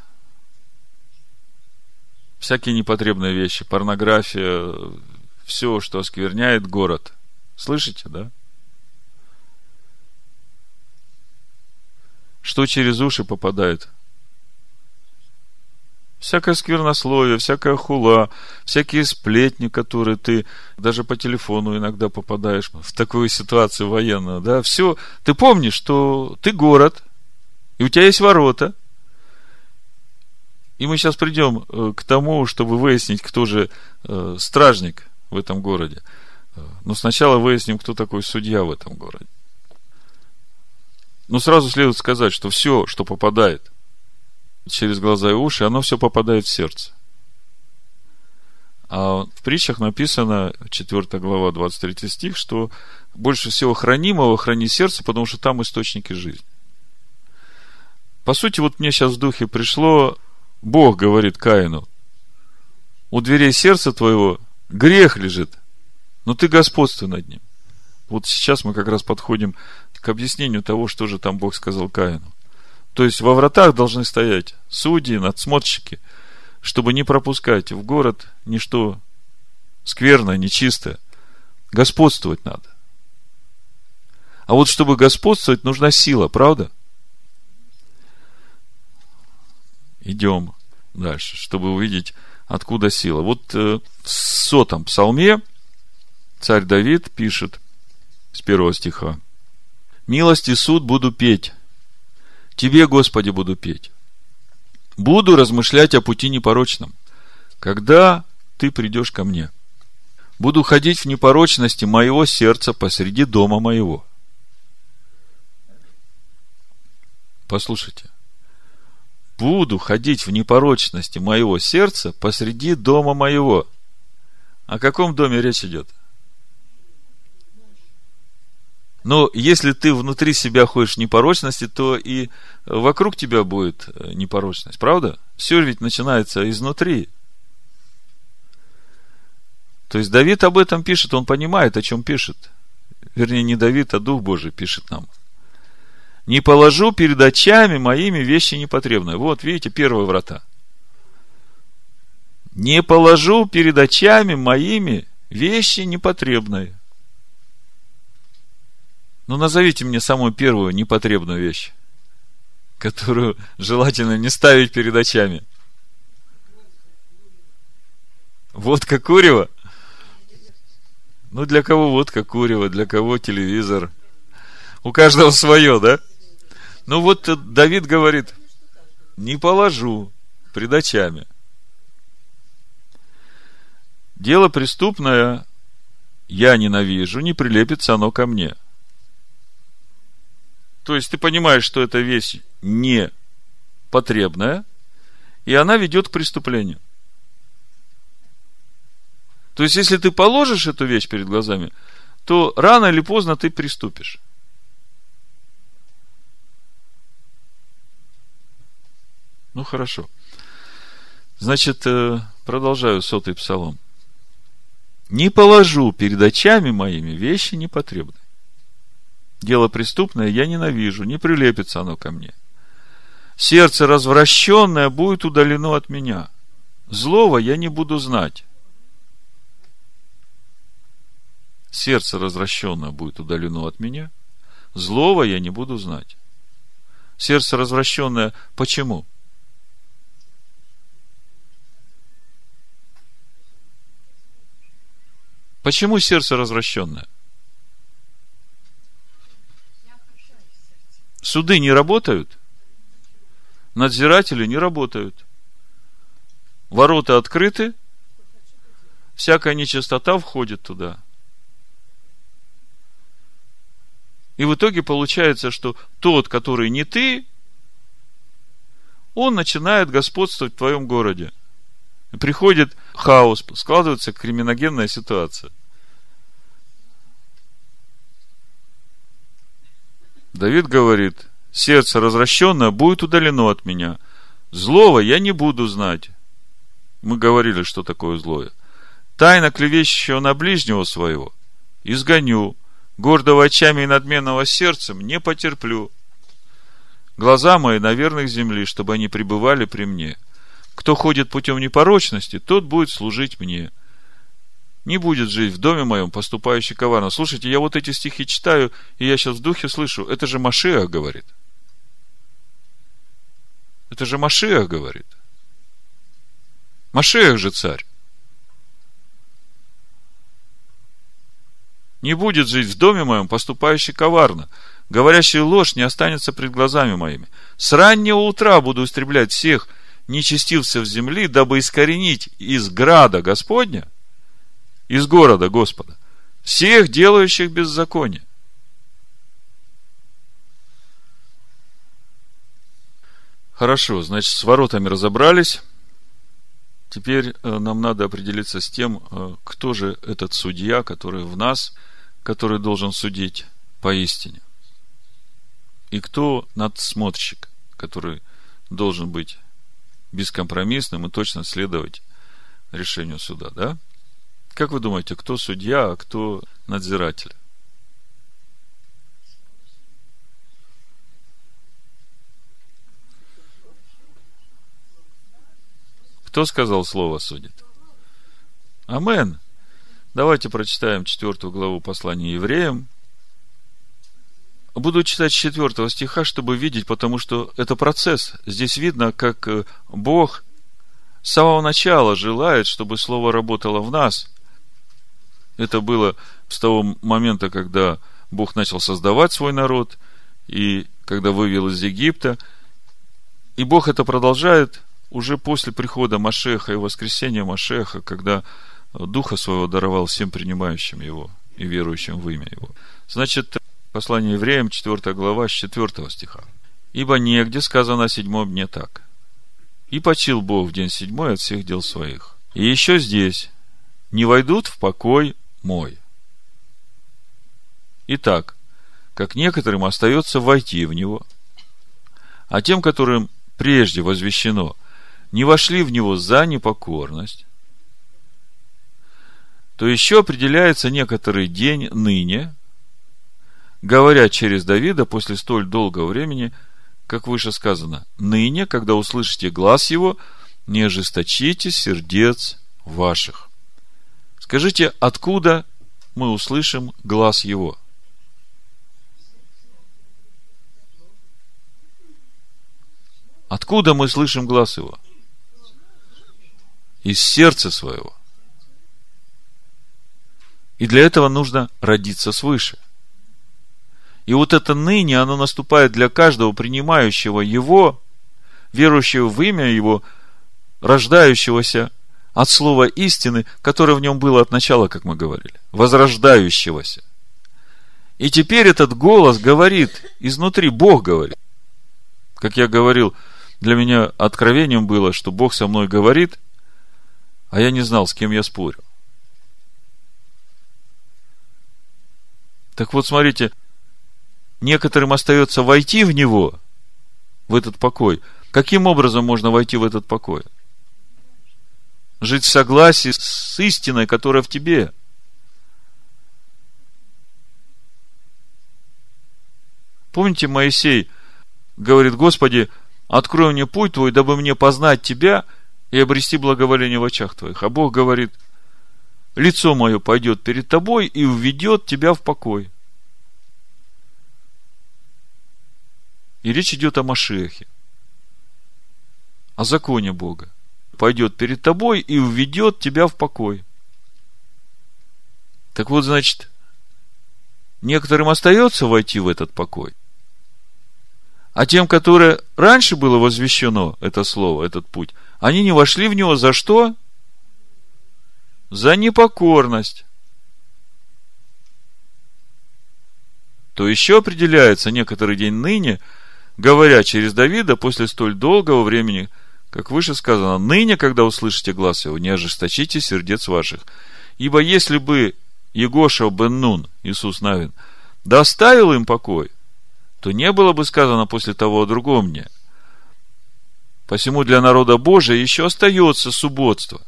A: Всякие непотребные вещи, порнография, все, что оскверняет город. Слышите, да? Что через уши попадает? Всякое сквернословие, всякая хула, всякие сплетни, которые ты даже по телефону иногда попадаешь в такую ситуацию военную, да, все. Ты помнишь, что ты город, и у тебя есть ворота. И мы сейчас придем э, к тому, чтобы выяснить, кто же э, стражник в этом городе. Э, но сначала выясним, кто такой судья в этом городе. Но сразу следует сказать, что все, что попадает через глаза и уши, оно все попадает в сердце. А в притчах написано, 4 глава, 23 стих, что больше всего хранимого храни сердце, потому что там источники жизни. По сути, вот мне сейчас в духе пришло, Бог говорит Каину, у дверей сердца твоего грех лежит, но ты господствуй над ним. Вот сейчас мы как раз подходим к объяснению того, что же там Бог сказал Каину. То есть во вратах должны стоять судьи, надсмотрщики, чтобы не пропускать в город ничто скверное, нечистое. Господствовать надо. А вот чтобы господствовать, нужна сила, правда? Идем дальше, чтобы увидеть, откуда сила. Вот э, в сотом псалме царь Давид пишет с первого стиха. «Милость и суд буду петь, Тебе, Господи, буду петь. Буду размышлять о пути непорочном, когда Ты придешь ко мне. Буду ходить в непорочности моего сердца посреди дома моего». Послушайте буду ходить в непорочности моего сердца посреди дома моего. О каком доме речь идет? Но если ты внутри себя ходишь в непорочности, то и вокруг тебя будет э, непорочность. Правда? Все ведь начинается изнутри. То есть Давид об этом пишет, он понимает, о чем пишет. Вернее, не Давид, а Дух Божий пишет нам. Не положу перед очами моими вещи непотребные. Вот, видите, первые врата. Не положу перед очами моими вещи непотребные. Ну, назовите мне самую первую непотребную вещь, которую желательно не ставить перед очами. Водка курева? Ну, для кого водка курева, для кого телевизор. У каждого свое, да? Ну, вот Давид говорит, не положу пред очами. Дело преступное я ненавижу, не прилепится оно ко мне – то есть ты понимаешь, что эта вещь не потребная, и она ведет к преступлению. То есть, если ты положишь эту вещь перед глазами, то рано или поздно ты приступишь. Ну, хорошо. Значит, э, продолжаю сотый псалом. Не положу перед очами моими вещи непотребные дело преступное я ненавижу, не прилепится оно ко мне. Сердце развращенное будет удалено от меня. Злого я не буду знать. Сердце развращенное будет удалено от меня. Злого я не буду знать. Сердце развращенное почему? Почему сердце развращенное? Суды не работают, надзиратели не работают. Ворота открыты, всякая нечистота входит туда. И в итоге получается, что тот, который не ты, он начинает господствовать в твоем городе. приходит хаос, складывается криминогенная ситуация – Давид говорит, сердце развращенное будет удалено от меня. Злого я не буду знать. Мы говорили, что такое злое. Тайно клевещущего на ближнего своего изгоню. Гордого очами и надменного сердцем не потерплю. Глаза мои на верных земли, чтобы они пребывали при мне. Кто ходит путем непорочности, тот будет служить мне не будет жить в доме моем поступающий коварно. Слушайте, я вот эти стихи читаю, и я сейчас в духе слышу, это же Машиах говорит. Это же Машиах говорит. Машиах же царь. Не будет жить в доме моем поступающий коварно. Говорящий ложь не останется пред глазами моими. С раннего утра буду истреблять всех нечестивцев земли, дабы искоренить из града Господня – из города Господа. Всех делающих беззаконие. Хорошо, значит, с воротами разобрались. Теперь э, нам надо определиться с тем, э, кто же этот судья, который в нас, который должен судить поистине. И кто надсмотрщик, который должен быть бескомпромиссным и точно следовать решению суда, да? Как вы думаете, кто судья, а кто надзиратель? Кто сказал слово судит? Амен. Давайте прочитаем четвертую главу послания евреям. Буду читать четвертого стиха, чтобы видеть, потому что это процесс. Здесь видно, как э, Бог с самого начала желает, чтобы слово работало в нас – это было с того момента, когда Бог начал создавать свой народ, и когда вывел из Египта. И Бог это продолжает уже после прихода Машеха и воскресения Машеха, когда Духа Своего даровал всем принимающим Его и верующим в имя Его. Значит, послание евреям, 4 глава, с 4 стиха. «Ибо негде сказано о седьмом дне так. И почил Бог в день седьмой от всех дел своих. И еще здесь не войдут в покой мой. Итак, как некоторым остается войти в него, а тем, которым прежде возвещено, не вошли в него за непокорность, то еще определяется некоторый день ныне, говоря через Давида после столь долгого времени, как выше сказано, ныне, когда услышите глаз его, не ожесточите сердец ваших. Скажите, откуда мы услышим глаз его? Откуда мы слышим глаз его? Из сердца своего. И для этого нужно родиться свыше. И вот это ныне, оно наступает для каждого принимающего его, верующего в имя его, рождающегося от слова истины, которое в нем было от начала, как мы говорили, возрождающегося. И теперь этот голос говорит, изнутри Бог говорит. Как я говорил, для меня откровением было, что Бог со мной говорит, а я не знал, с кем я спорю. Так вот, смотрите, некоторым остается войти в него, в этот покой. Каким образом можно войти в этот покой? Жить в согласии с истиной, которая в тебе. Помните, Моисей говорит, Господи, открой мне путь Твой, дабы мне познать Тебя и обрести благоволение в очах Твоих. А Бог говорит, лицо мое пойдет перед Тобой и уведет Тебя в покой. И речь идет о Машехе, о законе Бога. Пойдет перед тобой и уведет тебя в покой. Так вот, значит, некоторым остается войти в этот покой – а тем, которые раньше было возвещено это слово, этот путь, они не вошли в него за что? За непокорность. То еще определяется некоторый день ныне, говоря через Давида после столь долгого времени, как выше сказано, ныне, когда услышите глаз его, не ожесточите сердец ваших. Ибо если бы Егоша бен Нун, Иисус Навин, доставил им покой, то не было бы сказано после того о другом мне. Посему для народа Божия еще остается субботство.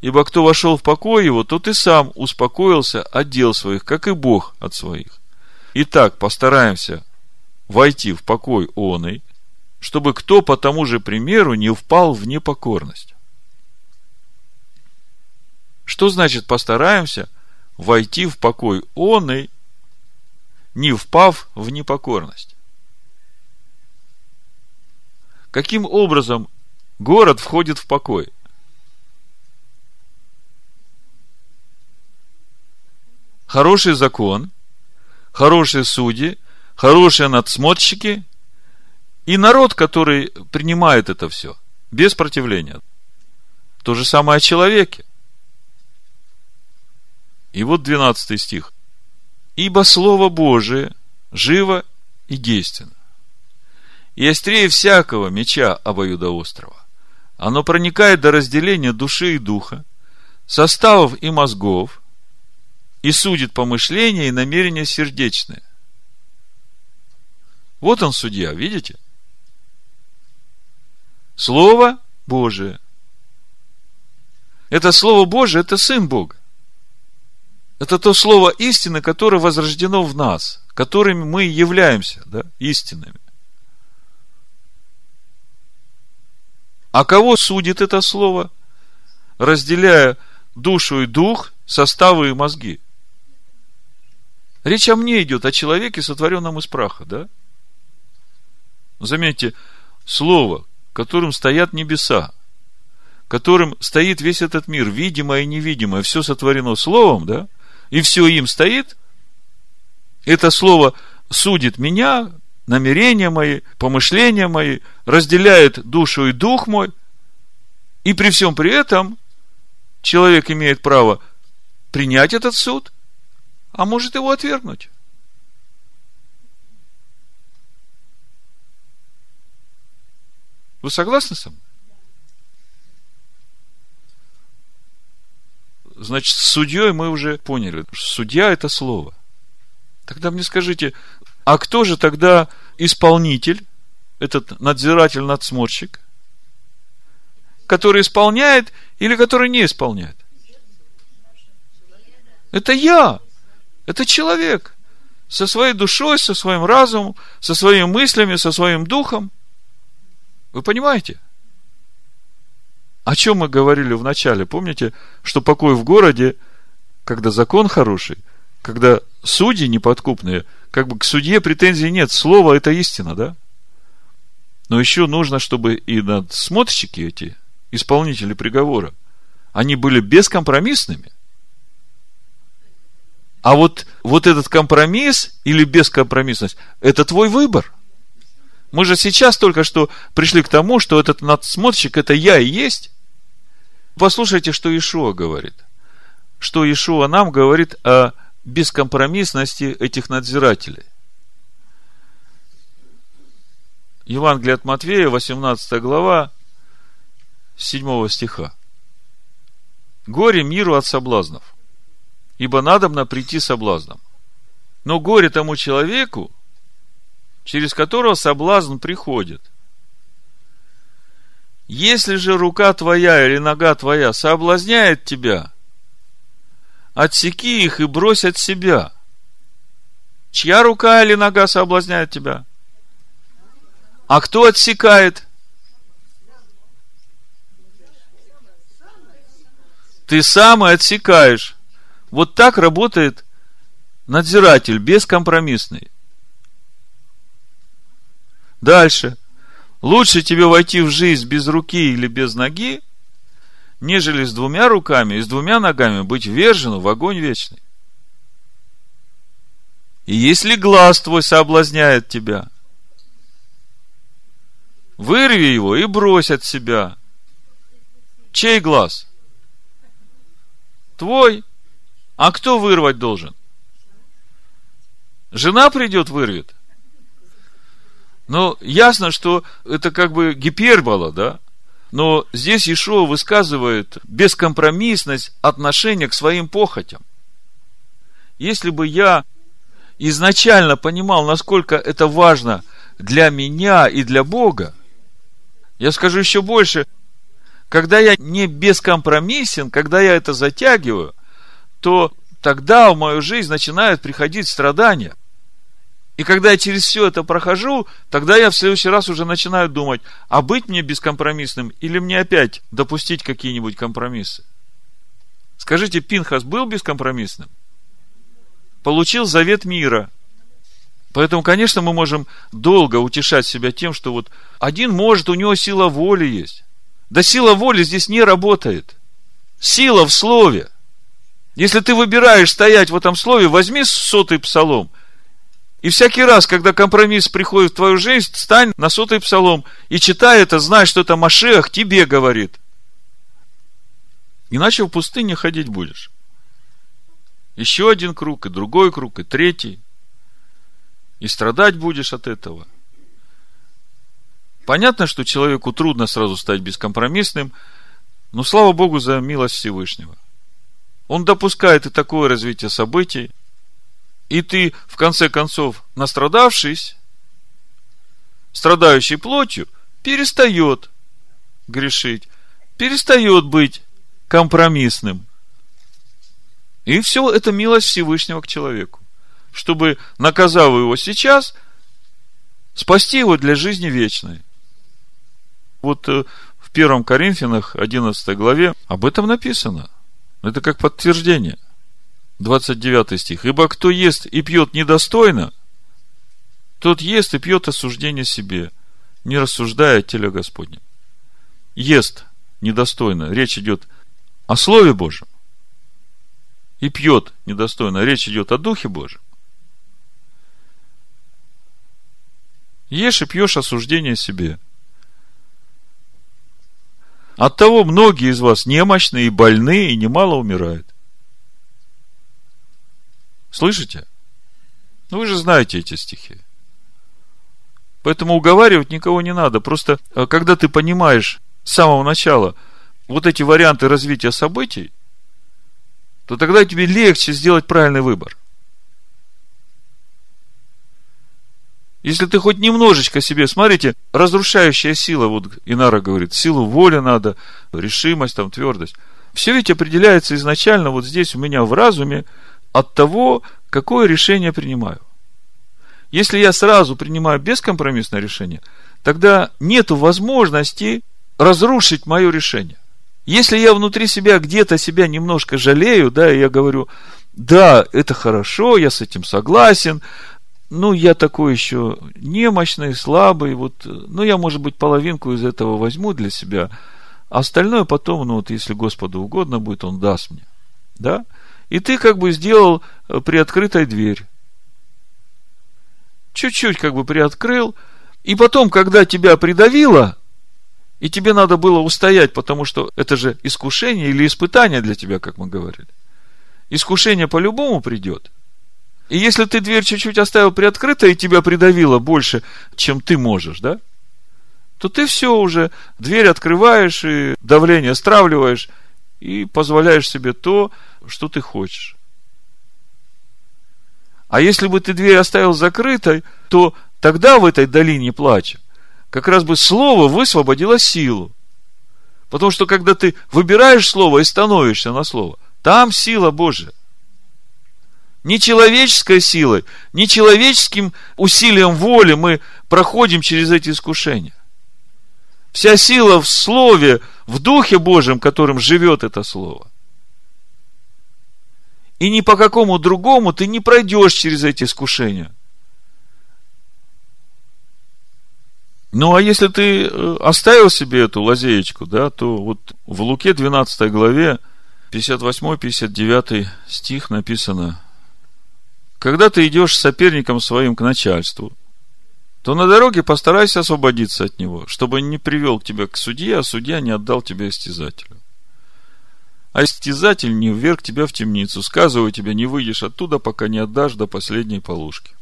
A: Ибо кто вошел в покой его, тот и сам успокоился от дел своих, как и Бог от своих. Итак, постараемся войти в покой оный, чтобы кто по тому же примеру не впал в непокорность. Что значит постараемся войти в покой оный, не впав в непокорность. Каким образом город входит в покой? Хороший закон, хорошие судьи, хорошие надсмотрщики и народ, который принимает это все без противления. То же самое о человеке. И вот 12 стих. Ибо Слово Божие живо и действенно. И острее всякого меча обоюдоострого. Оно проникает до разделения души и духа, составов и мозгов, и судит помышления и намерения сердечные. Вот он судья, видите? Слово Божие. Это Слово Божие, это Сын Бога. Это то слово истины, которое возрождено в нас, которыми мы являемся, да, истинными. А кого судит это слово? Разделяя душу и дух, составы и мозги. Речь о мне идет, о человеке, сотворенном из праха, да? Заметьте, слово, которым стоят небеса, которым стоит весь этот мир, видимое и невидимое, все сотворено словом, да? и все им стоит, это слово судит меня, намерения мои, помышления мои, разделяет душу и дух мой, и при всем при этом человек имеет право принять этот суд, а может его отвергнуть. Вы согласны со мной? Значит, с судьей мы уже поняли. Судья – это слово. Тогда мне скажите, а кто же тогда исполнитель, этот надзиратель-надсмотрщик, который исполняет или который не исполняет? Это я. Это человек. со своей душой, со своим разумом, со своими мыслями, со своим духом. Вы понимаете? О чем мы говорили в начале? Помните, что покой в городе, когда закон хороший, когда судьи неподкупные, как бы к судье претензий нет. Слово – это истина, да? Но еще нужно, чтобы и надсмотрщики эти, исполнители приговора, они были бескомпромиссными. А вот, вот этот компромисс или бескомпромиссность – это твой выбор. Мы же сейчас только что пришли к тому, что этот надсмотрщик – это я и есть. Послушайте, что Ишуа говорит. Что Ишуа нам говорит о бескомпромиссности этих надзирателей. Евангелие от Матвея, 18 глава, 7 стиха. Горе миру от соблазнов, ибо надобно прийти соблазном. Но горе тому человеку, через которого соблазн приходит. Если же рука твоя или нога твоя соблазняет тебя, отсеки их и брось от себя. Чья рука или нога соблазняет тебя? А кто отсекает? Ты сам и отсекаешь. Вот так работает надзиратель, бескомпромиссный. Дальше. Лучше тебе войти в жизнь без руки или без ноги, нежели с двумя руками и с двумя ногами быть вержену в огонь вечный. И если глаз твой соблазняет тебя, вырви его и брось от себя. Чей глаз? Твой. А кто вырвать должен? Жена придет, вырвет. Но ясно, что это как бы гипербола, да? Но здесь Ишуа высказывает бескомпромиссность отношения к своим похотям. Если бы я изначально понимал, насколько это важно для меня и для Бога, я скажу еще больше, когда я не бескомпромиссен, когда я это затягиваю, то тогда в мою жизнь начинают приходить страдания – и когда я через все это прохожу, тогда я в следующий раз уже начинаю думать, а быть мне бескомпромиссным или мне опять допустить какие-нибудь компромиссы? Скажите, Пинхас был бескомпромиссным? Получил завет мира. Поэтому, конечно, мы можем долго утешать себя тем, что вот один может, у него сила воли есть. Да сила воли здесь не работает. Сила в слове. Если ты выбираешь стоять в этом слове, возьми сотый псалом – и всякий раз, когда компромисс приходит в твою жизнь, стань на сотый псалом и читай это, знай, что это Машех тебе говорит. Иначе в пустыне ходить будешь. Еще один круг, и другой круг, и третий. И страдать будешь от этого. Понятно, что человеку трудно сразу стать бескомпромиссным, но слава Богу за милость Всевышнего. Он допускает и такое развитие событий, и ты, в конце концов, настрадавшись, страдающий плотью, перестает грешить, перестает быть компромиссным. И все это милость Всевышнего к человеку. Чтобы, наказав его сейчас, спасти его для жизни вечной. Вот э, в первом Коринфянах, 11 главе, об этом написано. Это как подтверждение. 29 стих. Ибо кто ест и пьет недостойно, тот ест и пьет осуждение себе, не рассуждая от теле Господня. Ест недостойно. Речь идет о Слове Божьем. И пьет недостойно. Речь идет о Духе Божьем. Ешь и пьешь осуждение себе. От того многие из вас немощные и больные, и немало умирают. Слышите? Ну, вы же знаете эти стихи. Поэтому уговаривать никого не надо. Просто, э, когда ты понимаешь с самого начала вот эти варианты развития событий, то тогда тебе легче сделать правильный выбор. Если ты хоть немножечко себе, смотрите, разрушающая сила, вот Инара говорит, силу воли надо, решимость, там, твердость. Все ведь определяется изначально вот здесь у меня в разуме, от того, какое решение принимаю. Если я сразу принимаю бескомпромиссное решение, тогда нет возможности разрушить мое решение. Если я внутри себя где-то себя немножко жалею, да, и я говорю, да, это хорошо, я с этим согласен, ну, я такой еще немощный, слабый, вот, ну, я, может быть, половинку из этого возьму для себя, а остальное потом, ну, вот, если Господу угодно будет, Он даст мне, да, и ты как бы сделал э, приоткрытой дверь. Чуть-чуть как бы приоткрыл, и потом, когда тебя придавило, и тебе надо было устоять, потому что это же искушение или испытание для тебя, как мы говорили. Искушение по-любому придет. И если ты дверь чуть-чуть оставил приоткрытой, и тебя придавило больше, чем ты можешь, да? То ты все уже, дверь открываешь, и давление стравливаешь, и позволяешь себе то, что ты хочешь. А если бы ты дверь оставил закрытой, то тогда в этой долине плача как раз бы слово высвободило силу. Потому что когда ты выбираешь слово и становишься на слово, там сила Божья. Не человеческой силой, не человеческим усилием воли мы проходим через эти искушения. Вся сила в Слове, в Духе Божьем, которым живет это Слово. И ни по какому другому ты не пройдешь через эти искушения – Ну, а если ты э, оставил себе эту лазеечку, да, то вот в Луке 12 главе 58-59 стих написано, когда ты идешь с соперником своим к начальству, то на дороге постарайся освободиться от него, чтобы не привел тебя к судье, а судья не отдал тебя истязателю. А истязатель не вверг тебя в темницу, сказываю тебе, не выйдешь оттуда, пока не отдашь до последней полушки.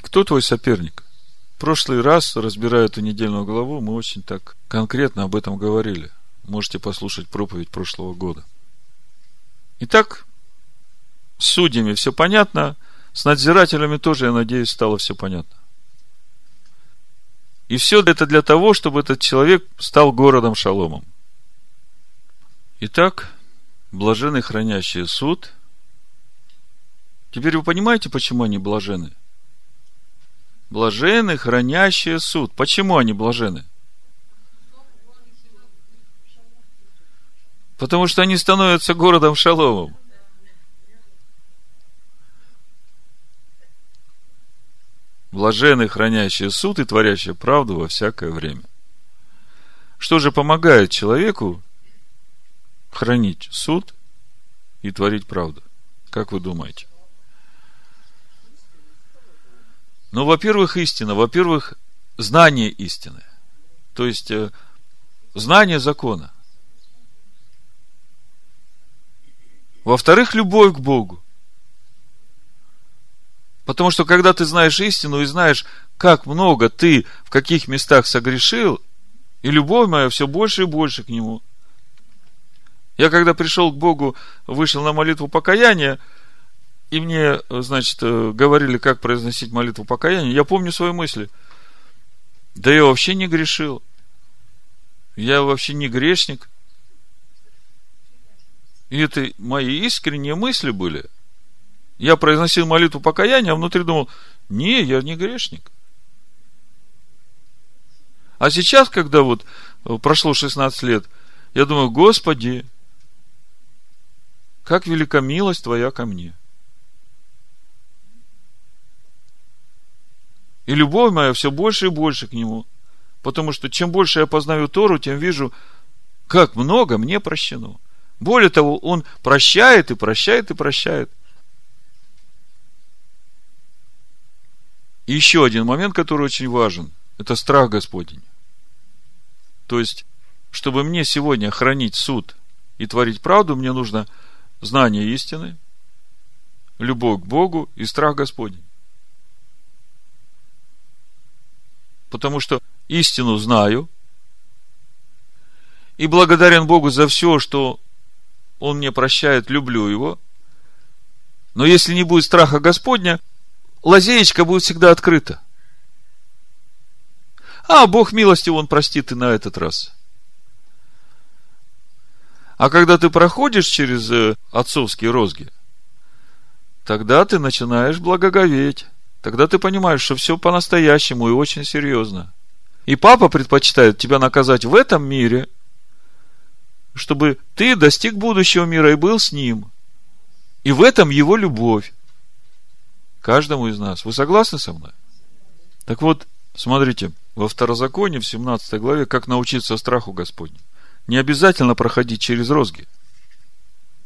A: Кто твой соперник? прошлый раз, разбирая эту недельную главу, мы очень так конкретно об этом говорили. Можете послушать проповедь прошлого года. Итак, с судьями все понятно, с надзирателями тоже, я надеюсь, стало все понятно. И все это для того, чтобы этот человек стал городом шаломом. Итак, блажены хранящие суд. Теперь вы понимаете, почему они блажены? Блажены, хранящие суд. Почему они блажены? Потому что они становятся городом шаломом. Блажены, хранящие суд и творящие правду во всякое время. Что же помогает человеку хранить суд и творить правду? Как вы думаете? Ну, во-первых, истина. Во-первых, знание истины. То есть, э, знание закона. Во-вторых, любовь к Богу. Потому что, когда ты знаешь истину и знаешь, как много ты в каких местах согрешил, и любовь моя все больше и больше к Нему. Я когда пришел к Богу, вышел на молитву покаяния, и мне, значит, э, говорили, как произносить молитву покаяния, я помню свои мысли. Да я вообще не грешил. Я вообще не грешник. И это мои искренние мысли были. Я произносил молитву покаяния, а внутри думал, не, я не грешник. А сейчас, когда вот прошло 16 лет, я думаю, Господи, как велика милость Твоя ко мне. И любовь моя все больше и больше к нему. Потому что чем больше я познаю Тору, тем вижу, как много мне прощено. Более того, он прощает и прощает и прощает. И еще один момент, который очень важен, это страх Господень. То есть, чтобы мне сегодня хранить суд и творить правду, мне нужно знание истины, любовь к Богу и страх Господень. потому что истину знаю, и благодарен Богу за все, что Он мне прощает, люблю Его. Но если не будет страха Господня, лазеечка будет всегда открыта. А, Бог милостив, Он простит и на этот раз. А когда ты проходишь через э, отцовские розги, тогда ты начинаешь благоговеть. Тогда ты понимаешь, что все по-настоящему и очень серьезно. И папа предпочитает тебя наказать в этом мире, чтобы ты достиг будущего мира и был с ним. И в этом его любовь. Каждому из нас. Вы согласны со мной? Так вот, смотрите, во второзаконе, в 17 главе, как научиться страху Господню. Не обязательно проходить через розги.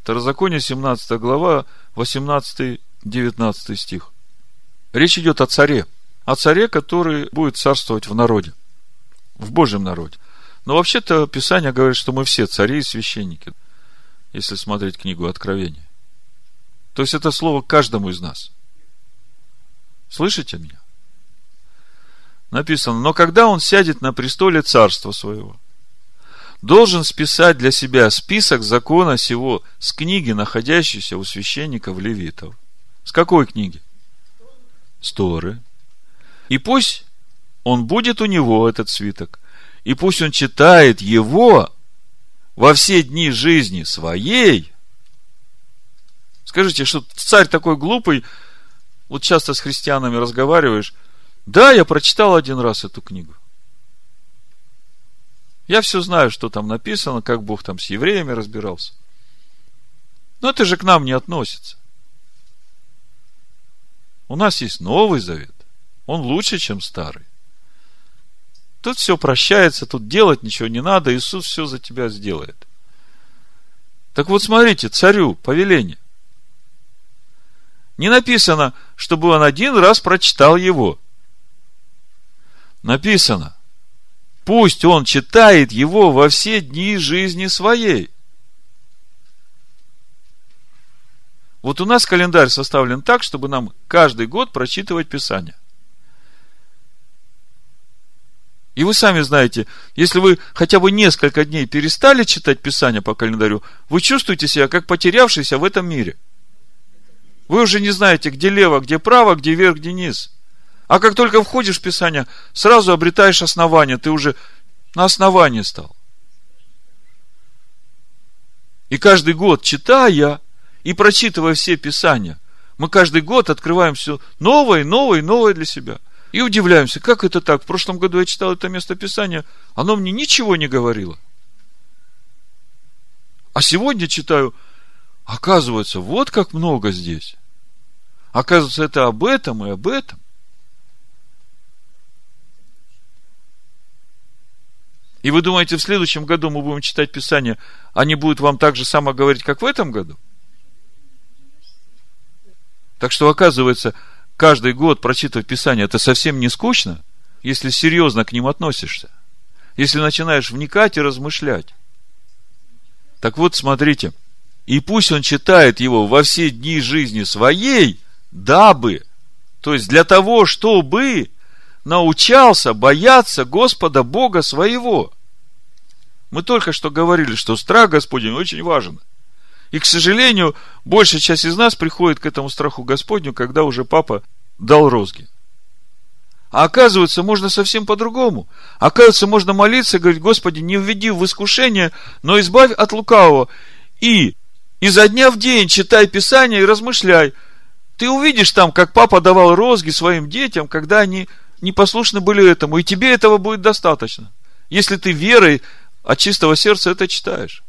A: Второзаконие, 17 глава, 18-19 стих. Речь идет о царе. О царе, который будет царствовать в народе. В Божьем народе. Но вообще-то Писание говорит, что мы все цари и священники, если смотреть книгу Откровения. То есть это слово каждому из нас. Слышите меня? Написано, но когда он сядет на престоле царства своего, должен списать для себя список закона сего с книги, находящейся у священников левитов. С какой книги? С Торы. И пусть он будет у него, этот свиток, и пусть он читает его во все дни жизни своей, Скажите, что царь такой глупый, вот часто с христианами разговариваешь, да, я прочитал один раз эту книгу. Я все знаю, что там написано, как Бог там с евреями разбирался. Но это же к нам не относится. У нас есть Новый Завет. Он лучше, чем Старый. Тут все прощается, тут делать ничего не надо, Иисус все за тебя сделает. Так вот, смотрите, царю повеление. Не написано, чтобы он один раз прочитал его. Написано, пусть он читает его во все дни жизни своей. Вот у нас календарь составлен так, чтобы нам каждый год прочитывать Писание. И вы сами знаете, если вы хотя бы несколько дней перестали читать Писание по календарю, вы чувствуете себя как потерявшийся в этом мире – вы уже не знаете, где лево, где право, где вверх, где низ. А как только входишь в Писание, сразу обретаешь основание. Ты уже на основании стал. И каждый год, читая и прочитывая все Писания, мы каждый год открываем все новое, новое, новое для себя. И удивляемся, как это так? В прошлом году я читал это место Писания, оно мне ничего не говорило. А сегодня читаю, Оказывается, вот как много здесь. Оказывается, это об этом и об этом. И вы думаете, в следующем году мы будем читать Писание, они будут вам так же само говорить, как в этом году? Так что, оказывается, каждый год прочитывать Писание, это совсем не скучно, если серьезно к ним относишься. Если начинаешь вникать и размышлять. Так вот, смотрите, и пусть он читает его во все дни жизни своей, дабы, то есть для того, чтобы научался бояться Господа Бога своего. Мы только что говорили, что страх Господень очень важен. И, к сожалению, большая часть из нас приходит к этому страху Господню, когда уже папа дал розги. А оказывается, можно совсем по-другому. Оказывается, можно молиться и говорить, Господи, не введи в искушение, но избавь от лукавого. И изо дня в день читай Писание и размышляй. Ты увидишь там, как папа давал розги своим детям, когда они непослушны были этому, и тебе этого будет достаточно. Если ты верой от чистого сердца это читаешь.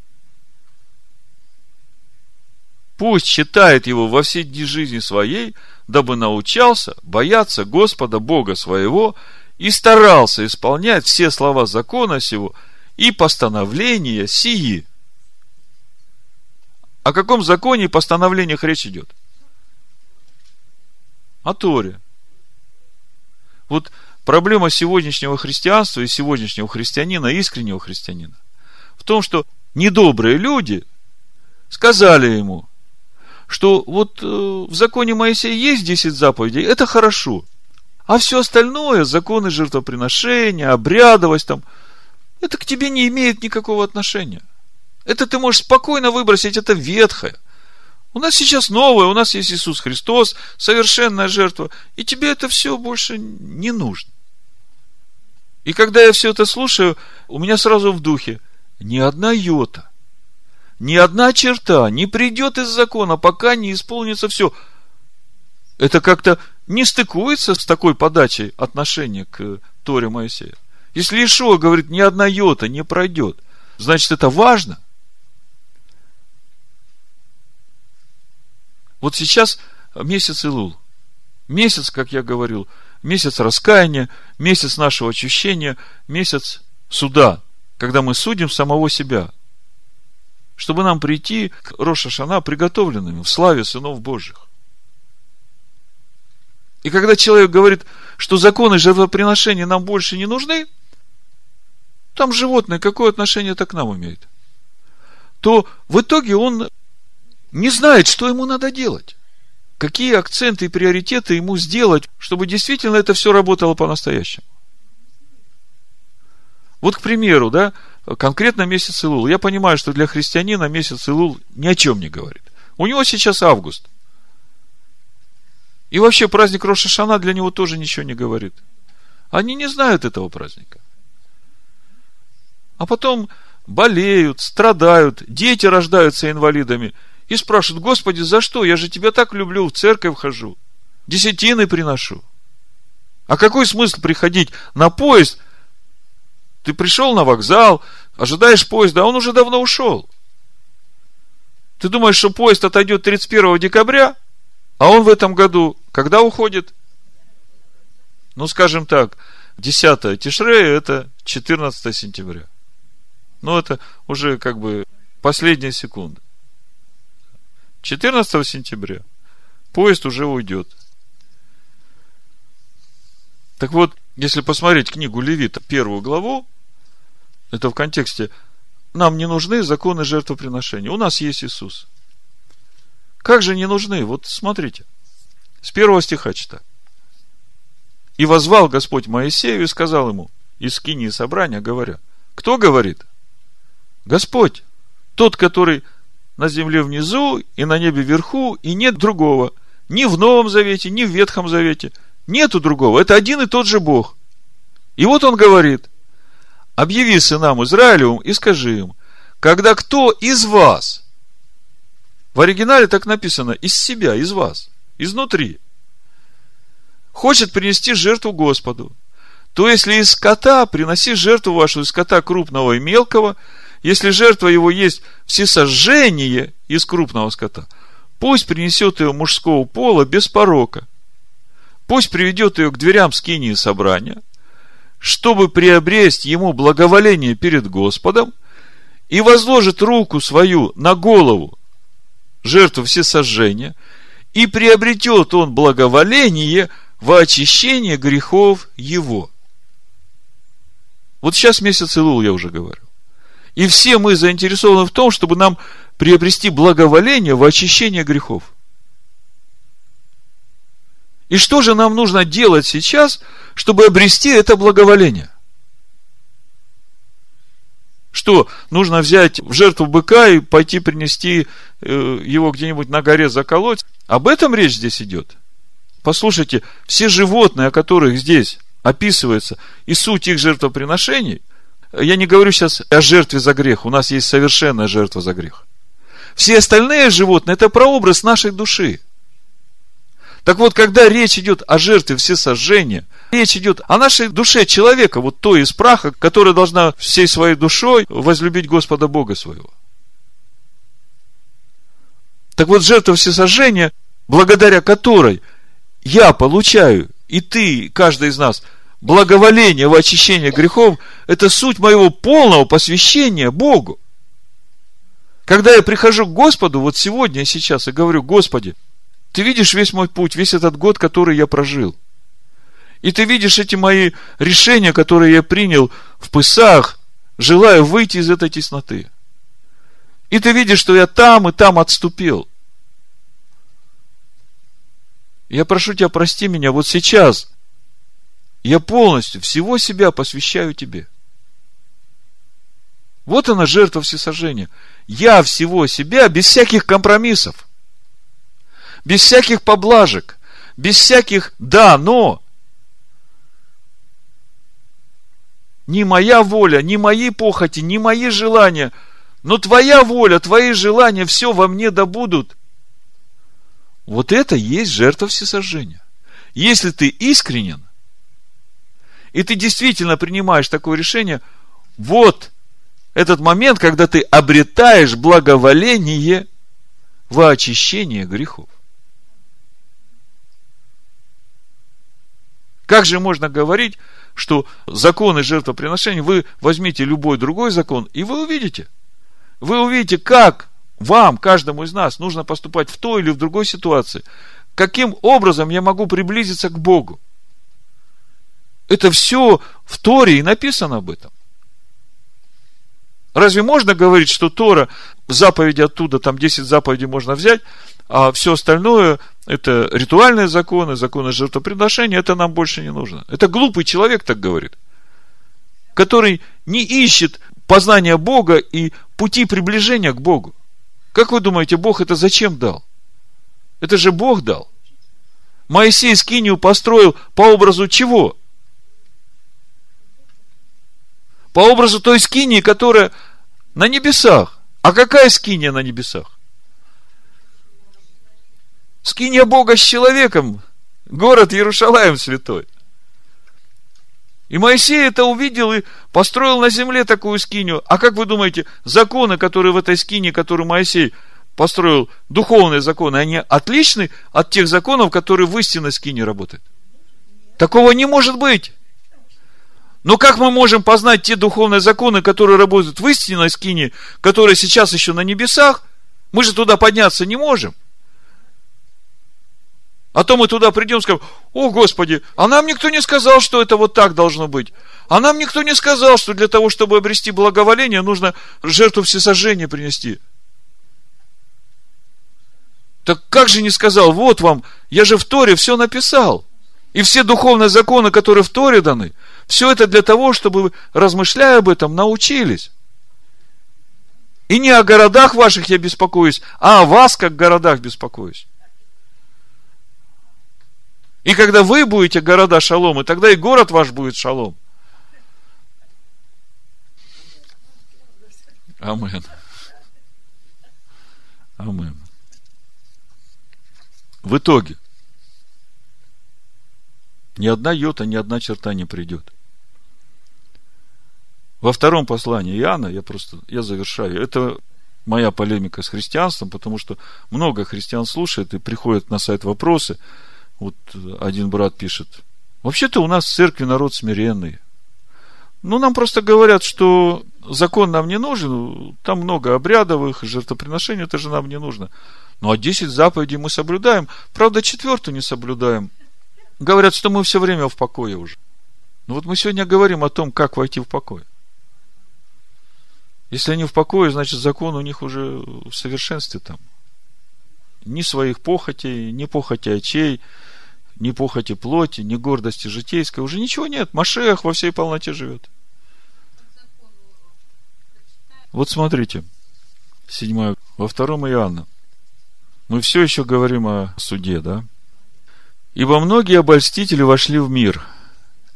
A: Пусть читает его во все дни жизни своей, дабы научался бояться Господа Бога своего и старался исполнять все слова закона сего и постановления сии. О каком законе и постановлениях речь идет? О Торе. Вот проблема сегодняшнего христианства и сегодняшнего христианина, искреннего христианина, в том, что недобрые люди сказали ему, что вот э, в законе Моисея есть 10 заповедей, это хорошо. А все остальное, законы жертвоприношения, обрядовость там, это к тебе не имеет никакого отношения. Это ты можешь спокойно выбросить, это ветхое. У нас сейчас новое, у нас есть Иисус Христос, совершенная жертва, и тебе это все больше не нужно. И когда я все это слушаю, у меня сразу в духе ни одна йота, ни одна черта не придет из закона, пока не исполнится все. это как-то не стыкуется с такой подачей отношения к Торе Моисея. Если Ишуа говорит, ни одна йота не пройдет, значит, это важно. Вот сейчас месяц Илул. Месяц, как я говорил, месяц раскаяния, месяц нашего очищения, месяц суда, когда мы судим самого себя, чтобы нам прийти к Роша Шана приготовленными в славе сынов Божьих. И когда человек говорит, что законы жертвоприношения нам больше не нужны, там животное какое отношение это к нам имеет, то в итоге он не знает, что ему надо делать. Какие акценты и приоритеты ему сделать, чтобы действительно это все работало по-настоящему. Вот, к примеру, да, конкретно месяц Илул. Я понимаю, что для христианина месяц Илул ни о чем не говорит. У него сейчас август. И вообще праздник Роша Шана для него тоже ничего не говорит. Они не знают этого праздника. А потом болеют, страдают, дети рождаются инвалидами – и спрашивают, Господи, за что? Я же тебя так люблю, в церковь хожу, десятины приношу. А какой смысл приходить на поезд? Ты пришел на вокзал, ожидаешь поезда, а он уже давно ушел. Ты думаешь, что поезд отойдет 31 декабря, а он в этом году когда уходит? Ну, скажем так, 10 Тишрея – это 14 сентября. Ну, это уже как бы последняя секунда. 14 сентября поезд уже уйдет. Так вот, если посмотреть книгу Левита, первую главу, это в контексте нам не нужны законы жертвоприношения. У нас есть Иисус. Как же не нужны? Вот смотрите. С первого стиха читаю. И возвал Господь Моисею и сказал ему, из скини собрания, говоря, кто говорит? Господь, тот, который на земле внизу и на небе вверху, и нет другого. Ни в Новом Завете, ни в Ветхом Завете. Нету другого. Это один и тот же Бог. И вот он говорит, объяви сынам Израилевым и скажи им, когда кто из вас, в оригинале так написано, из себя, из вас, изнутри, хочет принести жертву Господу, то если из скота, приноси жертву вашу из скота крупного и мелкого – если жертва его есть всесожжение из крупного скота, пусть принесет ее мужского пола без порока. Пусть приведет ее к дверям скинии собрания, чтобы приобрести ему благоволение перед Господом, и возложит руку свою на голову жертву всесожжения, и приобретет он благоволение во очищение грехов его. Вот сейчас месяц Илул я уже говорю. И все мы заинтересованы в том, чтобы нам приобрести благоволение в очищение грехов. И что же нам нужно делать сейчас, чтобы обрести это благоволение? Что, нужно взять в жертву быка и пойти принести э, его где-нибудь на горе заколоть? Об этом речь здесь идет. Послушайте, все животные, о которых здесь описывается, и суть их жертвоприношений – я не говорю сейчас о жертве за грех. У нас есть совершенная жертва за грех. Все остальные животные – это прообраз нашей души. Так вот, когда речь идет о жертве всесожжения, речь идет о нашей душе человека, вот той из праха, которая должна всей своей душой возлюбить Господа Бога своего. Так вот, жертва всесожжения, благодаря которой я получаю, и ты, каждый из нас – благоволение в очищении грехов – это суть моего полного посвящения Богу. Когда я прихожу к Господу, вот сегодня и сейчас, и говорю, Господи, Ты видишь весь мой путь, весь этот год, который я прожил. И Ты видишь эти мои решения, которые я принял в Пысах, желая выйти из этой тесноты. И Ты видишь, что я там и там отступил. Я прошу Тебя, прости меня вот сейчас – я полностью всего себя посвящаю тебе. Вот она жертва всесожжения. Я всего себя без всяких компромиссов, без всяких поблажек, без всяких «да, но». Ни моя воля, ни мои похоти, ни мои желания, но твоя воля, твои желания, все во мне добудут Вот это есть жертва всесожжения. Если ты искренен, и ты действительно принимаешь такое решение, вот этот момент, когда ты обретаешь благоволение во очищение грехов. Как же можно говорить, что законы жертвоприношения, вы возьмите любой другой закон, и вы увидите. Вы увидите, как вам, каждому из нас, нужно поступать в той или в другой ситуации. Каким образом я могу приблизиться к Богу? Это все в Торе и написано об этом. Разве можно говорить, что Тора, заповеди оттуда, там 10 заповедей можно взять, а все остальное это ритуальные законы, законы жертвоприношения, это нам больше не нужно. Это глупый человек так говорит, который не ищет познания Бога и пути приближения к Богу. Как вы думаете, Бог это зачем дал? Это же Бог дал. Моисей скинию построил по образу чего? По образу той скинии, которая на небесах. А какая скиния на небесах? Скиния Бога с человеком. Город Иерушалаем святой. И Моисей это увидел и построил на земле такую скинию. А как вы думаете, законы, которые в этой скине, которую Моисей построил, духовные законы, они отличны от тех законов, которые в истинной скине работают? Такого не может быть. Но как мы можем познать те духовные законы, которые работают в истинной скине, которые сейчас еще на небесах? Мы же туда подняться не можем. А то мы туда придем и скажем, о, Господи, а нам никто не сказал, что это вот так должно быть. А нам никто не сказал, что для того, чтобы обрести благоволение, нужно жертву всесожжения принести. Так как же не сказал, вот вам, я же в Торе все написал. И все духовные законы, которые в Торе даны, все это для того, чтобы, размышляя об этом, научились. И не о городах ваших я беспокоюсь, а о вас, как городах, беспокоюсь. И когда вы будете города шалом, и тогда и город ваш будет шалом. Амен. Амен. В итоге, ни одна йота, ни одна черта не придет. Во втором послании Иоанна, я просто, я завершаю, это моя полемика с христианством, потому что много христиан слушает и приходят на сайт вопросы. Вот один брат пишет, вообще-то у нас в церкви народ смиренный. Ну, нам просто говорят, что закон нам не нужен, там много обрядовых, жертвоприношений, это же нам не нужно. Ну, а 10 заповедей мы соблюдаем, правда, четвертую не соблюдаем – Говорят, что мы все время в покое уже. Ну вот мы сегодня говорим о том, как войти в покой. Если они в покое, значит закон у них уже в совершенстве там. Ни своих похотей, ни похоти очей, ни похоти плоти, ни гордости житейской. Уже ничего нет. Машех во всей полноте живет. Вот смотрите, седьмое, во втором Иоанна. Мы все еще говорим о суде, да? Ибо многие обольстители вошли в мир,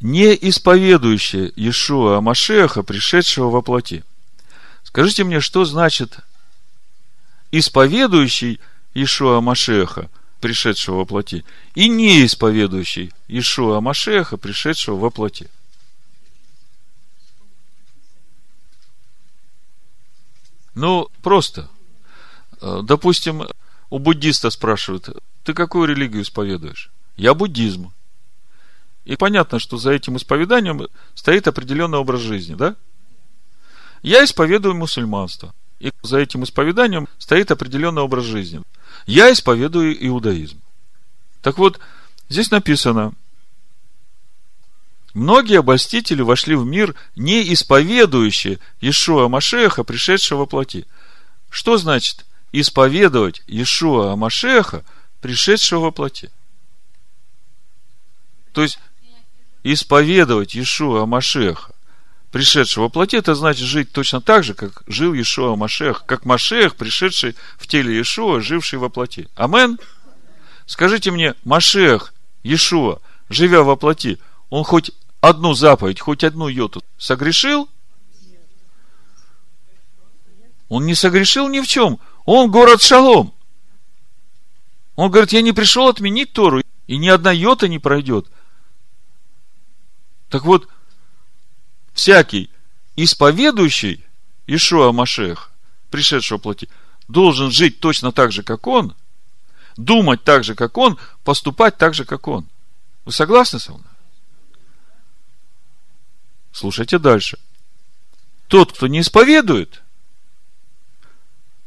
A: не исповедующие Иешуа Машеха, пришедшего во плоти. Скажите мне, что значит исповедующий Иешуа Машеха, пришедшего во плоти, и не исповедующий Иешуа Машеха, пришедшего во плоти? Ну, просто. Допустим, у буддиста спрашивают, ты какую религию исповедуешь? я буддизм. И понятно, что за этим исповеданием стоит определенный образ жизни, да? Я исповедую мусульманство. И за этим исповеданием стоит определенный образ жизни. Я исповедую иудаизм. Так вот, здесь написано, многие обольстители вошли в мир, не исповедующие Ишуа Машеха, пришедшего во плоти. Что значит исповедовать Ишуа Машеха, пришедшего во плоти? То есть, исповедовать Иешуа Машеха, пришедшего во плоти, это значит жить точно так же, как жил Иешуа Машех, как Машех, пришедший в теле Иешуа, живший во плоти. Амен? Скажите мне, Машех, Иешуа, живя во плоти, он хоть одну заповедь, хоть одну йоту согрешил? Он не согрешил ни в чем. Он город Шалом. Он говорит, я не пришел отменить Тору, и ни одна йота не пройдет. Так вот, всякий исповедующий Ишуа Машех, пришедшего плоти, должен жить точно так же, как он, думать так же, как он, поступать так же, как он. Вы согласны со мной? Слушайте дальше. Тот, кто не исповедует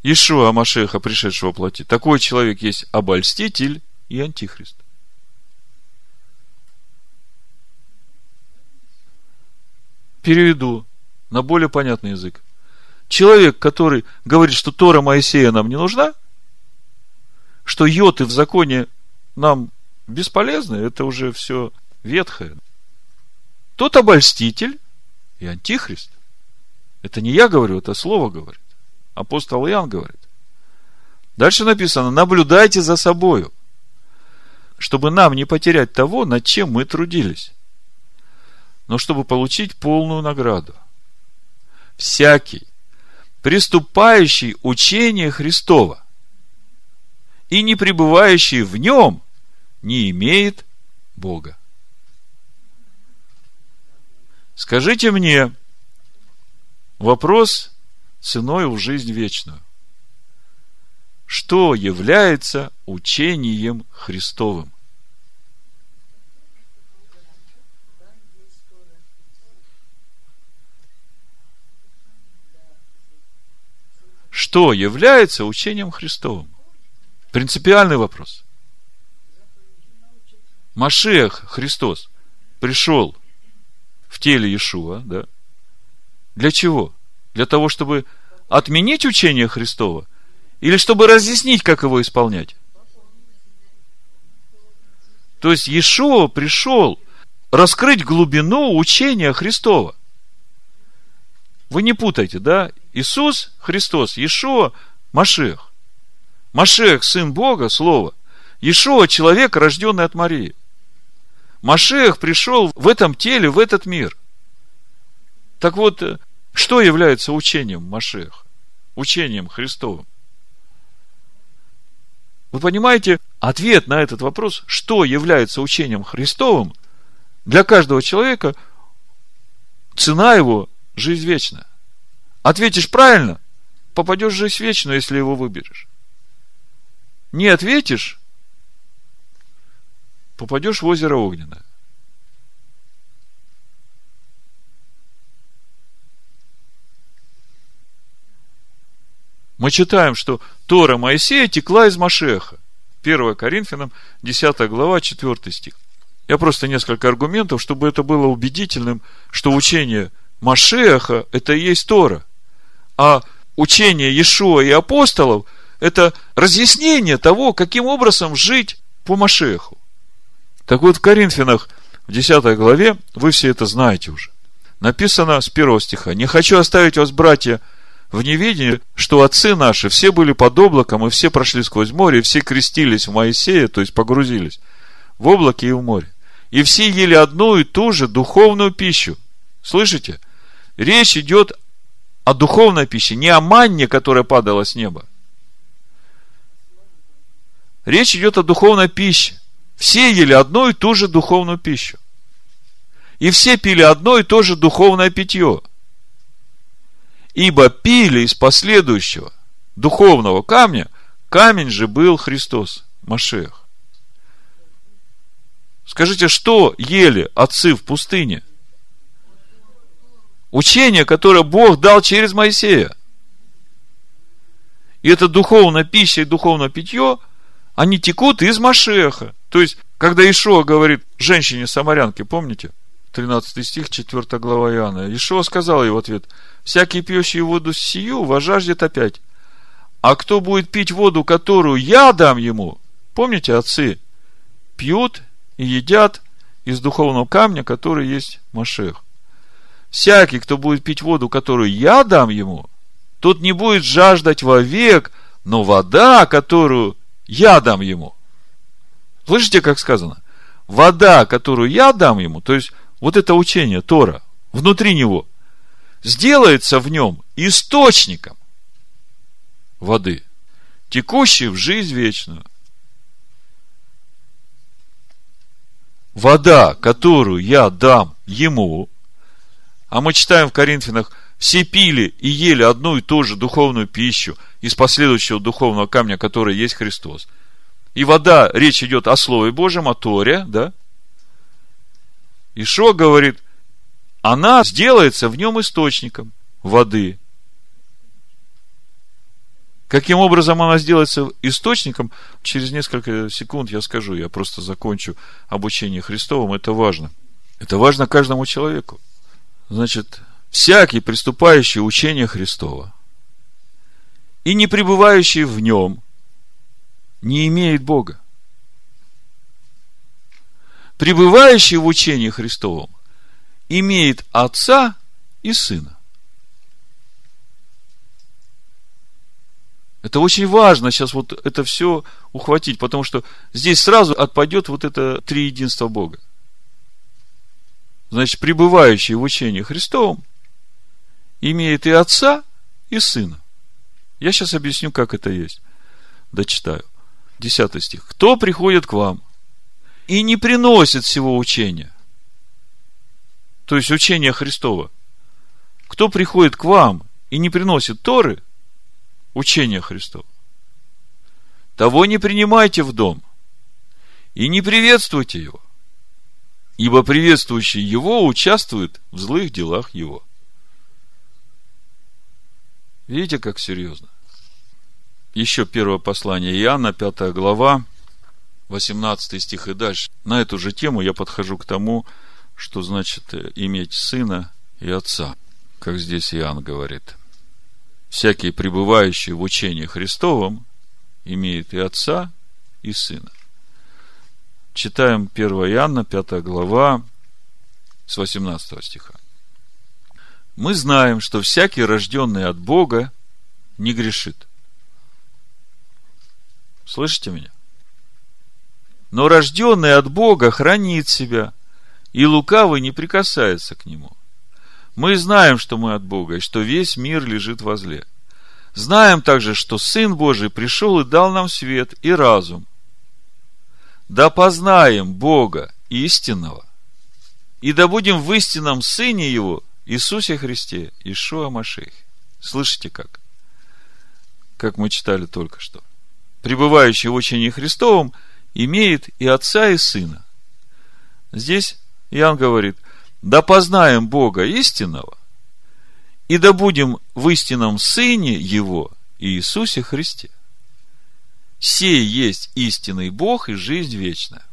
A: Ишуа Машеха, пришедшего плоти, такой человек есть обольститель и антихрист. Переведу на более понятный язык. Человек, который говорит, что Тора Моисея нам не нужна, что йоты в законе нам бесполезны, это уже все ветхое. Тот обольститель и антихрист. Это не я говорю, это слово говорит. Апостол Иоанн говорит. Дальше написано, наблюдайте за собою, чтобы нам не потерять того, над чем мы трудились, но чтобы получить полную награду. Всякий, приступающий учение Христова и не пребывающий в нем, не имеет Бога. Скажите мне, вопрос ценой в жизнь вечную. Что является учением Христовым? Что является учением Христовым? Принципиальный вопрос. Машех Христос пришел в теле Иешуа, да? Для чего? Для того, чтобы отменить учение Христова? Или чтобы разъяснить, как его исполнять? То есть Иешуа пришел раскрыть глубину учения Христова. Вы не путайте, да? Иисус Христос, Иешуа, Машех. Машех, сын Бога, Слово. Иешуа, человек, рожденный от Марии. Машех пришел в этом теле, в этот мир. Так вот, что является учением Машеха? Учением Христовым? Вы понимаете, ответ на этот вопрос, что является учением Христовым, для каждого человека цена его – жизнь вечная. Ответишь правильно, попадешь в жизнь вечную, если его выберешь. Не ответишь, попадешь в озеро Огненное. Мы читаем, что Тора Моисея текла из Машеха. 1 Коринфянам, 10 глава, 4 стих. Я просто несколько аргументов, чтобы это было убедительным, что учение Машеха – это и есть Тора. А учение Иешуа и апостолов – это разъяснение того, каким образом жить по Машеху. Так вот, в Коринфянах, в 10 главе, вы все это знаете уже. Написано с первого стиха. «Не хочу оставить вас, братья, в неведении, что отцы наши все были под облаком, и все прошли сквозь море, и все крестились в Моисея, то есть погрузились в облаке и в море. И все ели одну и ту же духовную пищу. Слышите? Речь идет о духовной пище, не о манне, которая падала с неба. Речь идет о духовной пище. Все ели одну и ту же духовную пищу. И все пили одно и то же духовное питье. Ибо пили из последующего духовного камня, камень же был Христос, Машех. Скажите, что ели отцы в пустыне? Учение, которое Бог дал через Моисея. И это духовная пища и духовное питье, они текут из Машеха. То есть, когда Ишуа говорит женщине-самарянке, помните? 13 стих, 4 глава Иоанна. Ишуа сказал ей в ответ, «Всякий пьющий воду сию вожаждет опять. А кто будет пить воду, которую я дам ему?» Помните, отцы пьют и едят из духовного камня, который есть Машех. Всякий, кто будет пить воду, которую я дам ему, тот не будет жаждать вовек, но вода, которую я дам ему – Слышите, как сказано? Вода, которую я дам ему, то есть вот это учение Тора, внутри него, сделается в нем источником воды, текущей в жизнь вечную. вода, которую я дам ему, а мы читаем в Коринфянах, все пили и ели одну и ту же духовную пищу из последующего духовного камня, который есть Христос. И вода, речь идет о Слове Божьем, о Торе, да? Ишо говорит, она сделается в нем источником воды. Каким образом она сделается источником, через несколько секунд я скажу, я просто закончу обучение Христовым, это важно. Это важно каждому человеку. Значит, всякий, приступающий учение Христова и не пребывающий в нем, не имеет Бога. Пребывающий в учении Христовом имеет Отца и Сына. Это очень важно сейчас вот это все ухватить, потому что здесь сразу отпадет вот это три единства Бога. Значит, пребывающий в учении Христовом имеет и отца, и сына. Я сейчас объясню, как это есть. Дочитаю. Десятый стих. Кто приходит к вам и не приносит всего учения? То есть учение Христова. Кто приходит к вам и не приносит Торы, учения Христова, того не принимайте в дом и не приветствуйте его, ибо приветствующий его участвует в злых делах его. Видите, как серьезно? Еще первое послание Иоанна, 5 глава, 18 стих и дальше. На эту же тему я подхожу к тому, что значит иметь сына и отца, как здесь Иоанн говорит – всякий пребывающий в учении Христовом имеет и отца, и сына. Читаем 1 Иоанна, 5 глава, с 18 стиха. Мы знаем, что всякий рожденный от Бога не грешит. Слышите меня? Но рожденный от Бога хранит себя, и лукавый не прикасается к нему. Мы знаем, что мы от Бога, и что весь мир лежит во зле. Знаем также, что Сын Божий пришел и дал нам свет и разум. Да познаем Бога истинного, и да будем в истинном Сыне Его, Иисусе Христе, Ишуа Машехе. Слышите как? Как мы читали только что. Пребывающий в учении Христовом имеет и отца, и сына. Здесь Иоанн говорит – да познаем Бога истинного, и да будем в истинном Сыне Его, Иисусе Христе. Сей есть истинный Бог и жизнь вечная.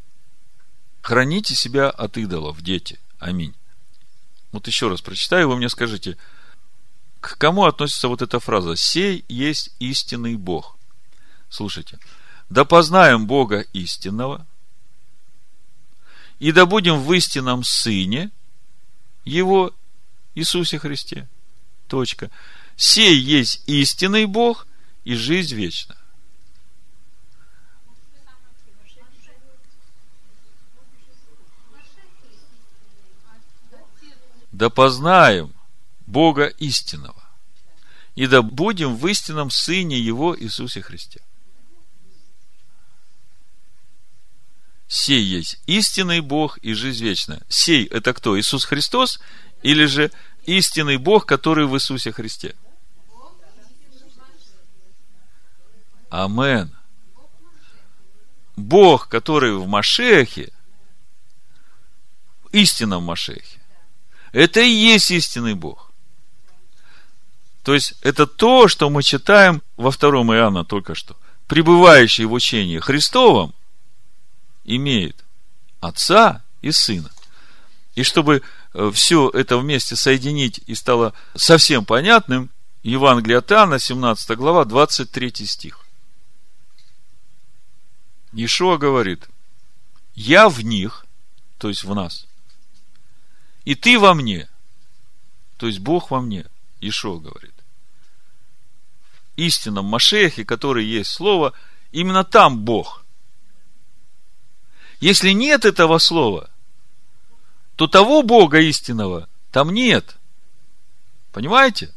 A: Храните себя от идолов, дети. Аминь. Вот еще раз прочитаю, вы мне скажите, к кому относится вот эта фраза «Сей есть истинный Бог»? Слушайте. Да познаем Бога истинного, и да будем в истинном Сыне его Иисусе Христе. Точка. Сей есть истинный Бог и жизнь вечная. Да познаем Бога истинного, и да будем в истинном Сыне Его Иисусе Христе. сей есть истинный Бог и жизнь вечная. Сей – это кто? Иисус Христос или же истинный Бог, который в Иисусе Христе? Амен. Бог, который в Машехе, истинном Машехе, это и есть истинный Бог. То есть, это то, что мы читаем во втором Иоанна только что. Пребывающий в учении Христовом, имеет отца и сына. И чтобы э, все это вместе соединить и стало совсем понятным, Евангелие от Иоанна, 17 глава, 23 стих. Ишуа говорит, я в них, то есть в нас, и ты во мне, то есть Бог во мне, Ишуа говорит. Истинном Машехе, который есть Слово, именно там Бог – если нет этого слова, то того Бога истинного там нет. Понимаете?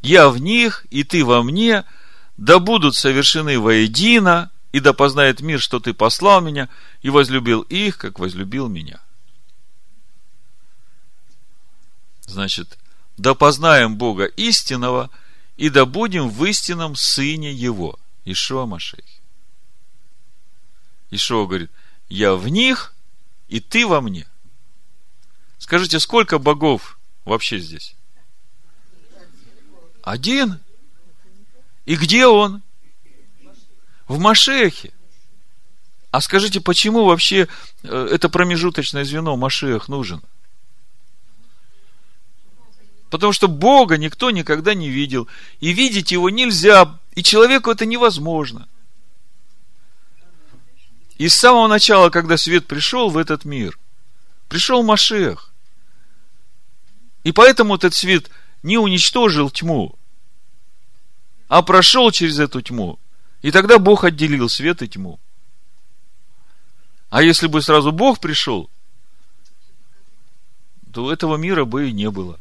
A: Я в них, и ты во мне, да будут совершены воедино, и да познает мир, что ты послал меня, и возлюбил их, как возлюбил меня. Значит, да познаем Бога истинного, и да будем в истинном Сыне Его, Ишуа Машех. Ишуа говорит, я в них, и ты во мне. Скажите, сколько богов вообще здесь? Один. И где он? В Машехе. А скажите, почему вообще э, это промежуточное звено Машех нужен? Потому что Бога никто никогда не видел. И видеть его нельзя. И человеку это невозможно. И с самого начала, когда свет пришел в этот мир, пришел Машех. И поэтому этот свет не уничтожил тьму, а прошел через эту тьму и тогда Бог отделил свет и тьму. А если бы сразу Бог пришел, то этого мира бы и не было.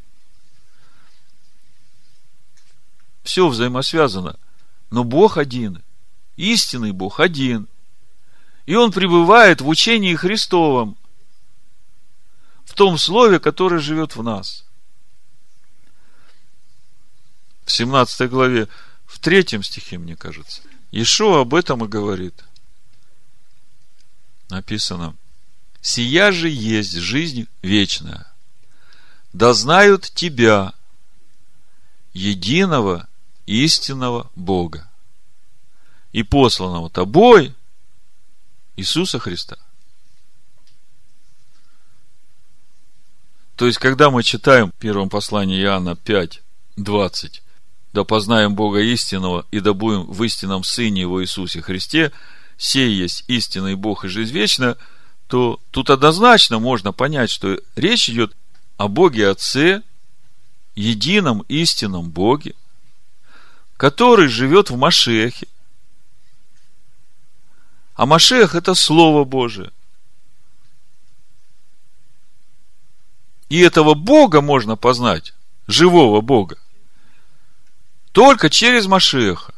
A: Все взаимосвязано. Но Бог один. Истинный Бог один. И Он пребывает в учении Христовом. В том слове, которое живет в нас. В 17 главе, в третьем стихе, мне кажется – Ишо об этом и говорит. Написано, «Сия же есть жизнь вечная, да знают Тебя, единого истинного Бога, и посланного Тобой, Иисуса Христа». То есть, когда мы читаем в первом послании Иоанна 5, 20, да познаем Бога истинного и да будем в истинном Сыне Его Иисусе Христе, сей есть истинный Бог и жизнь вечна, то тут однозначно можно понять, что речь идет о Боге Отце, едином истинном Боге, который живет в Машехе. А Машех – это Слово Божие. И этого Бога можно познать, живого Бога, только через Машеха.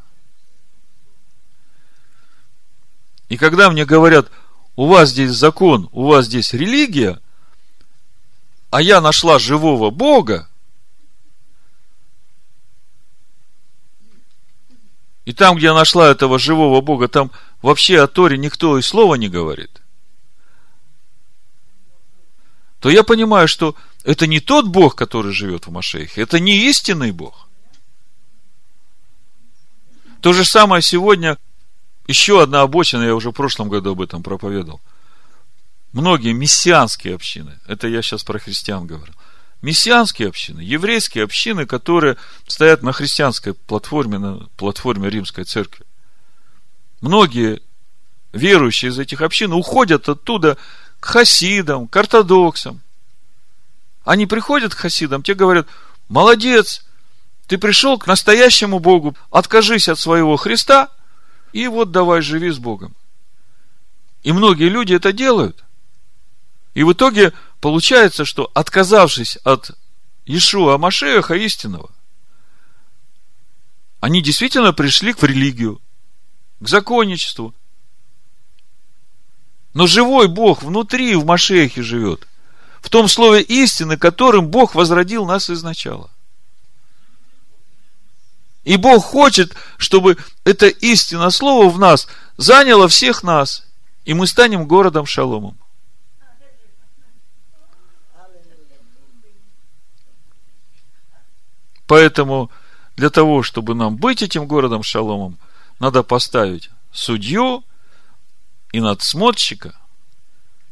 A: И когда мне говорят, у вас здесь закон, у вас здесь религия, а я нашла живого Бога, и там, где я нашла этого живого Бога, там вообще о Торе никто и слова не говорит, то я понимаю, что это не тот Бог, который живет в Машехе, это не истинный Бог. То же самое сегодня, еще одна обочина, я уже в прошлом году об этом проповедовал. Многие мессианские общины, это я сейчас про христиан говорю, мессианские общины, еврейские общины, которые стоят на христианской платформе, на платформе Римской Церкви. Многие верующие из этих общин уходят оттуда к хасидам, к ортодоксам. Они приходят к хасидам, те говорят, молодец, ты пришел к настоящему Богу, откажись от своего Христа, и вот давай живи с Богом. И многие люди это делают. И в итоге получается, что отказавшись от Ишуа Машеха истинного, они действительно пришли в религию, к законничеству. Но живой Бог внутри, в Машехе живет. В том слове истины, которым Бог возродил нас изначала – и Бог хочет, чтобы это истинное слово в нас заняло всех нас, и мы станем городом шаломом. Поэтому для того, чтобы нам быть этим городом шаломом, надо поставить судью и надсмотрщика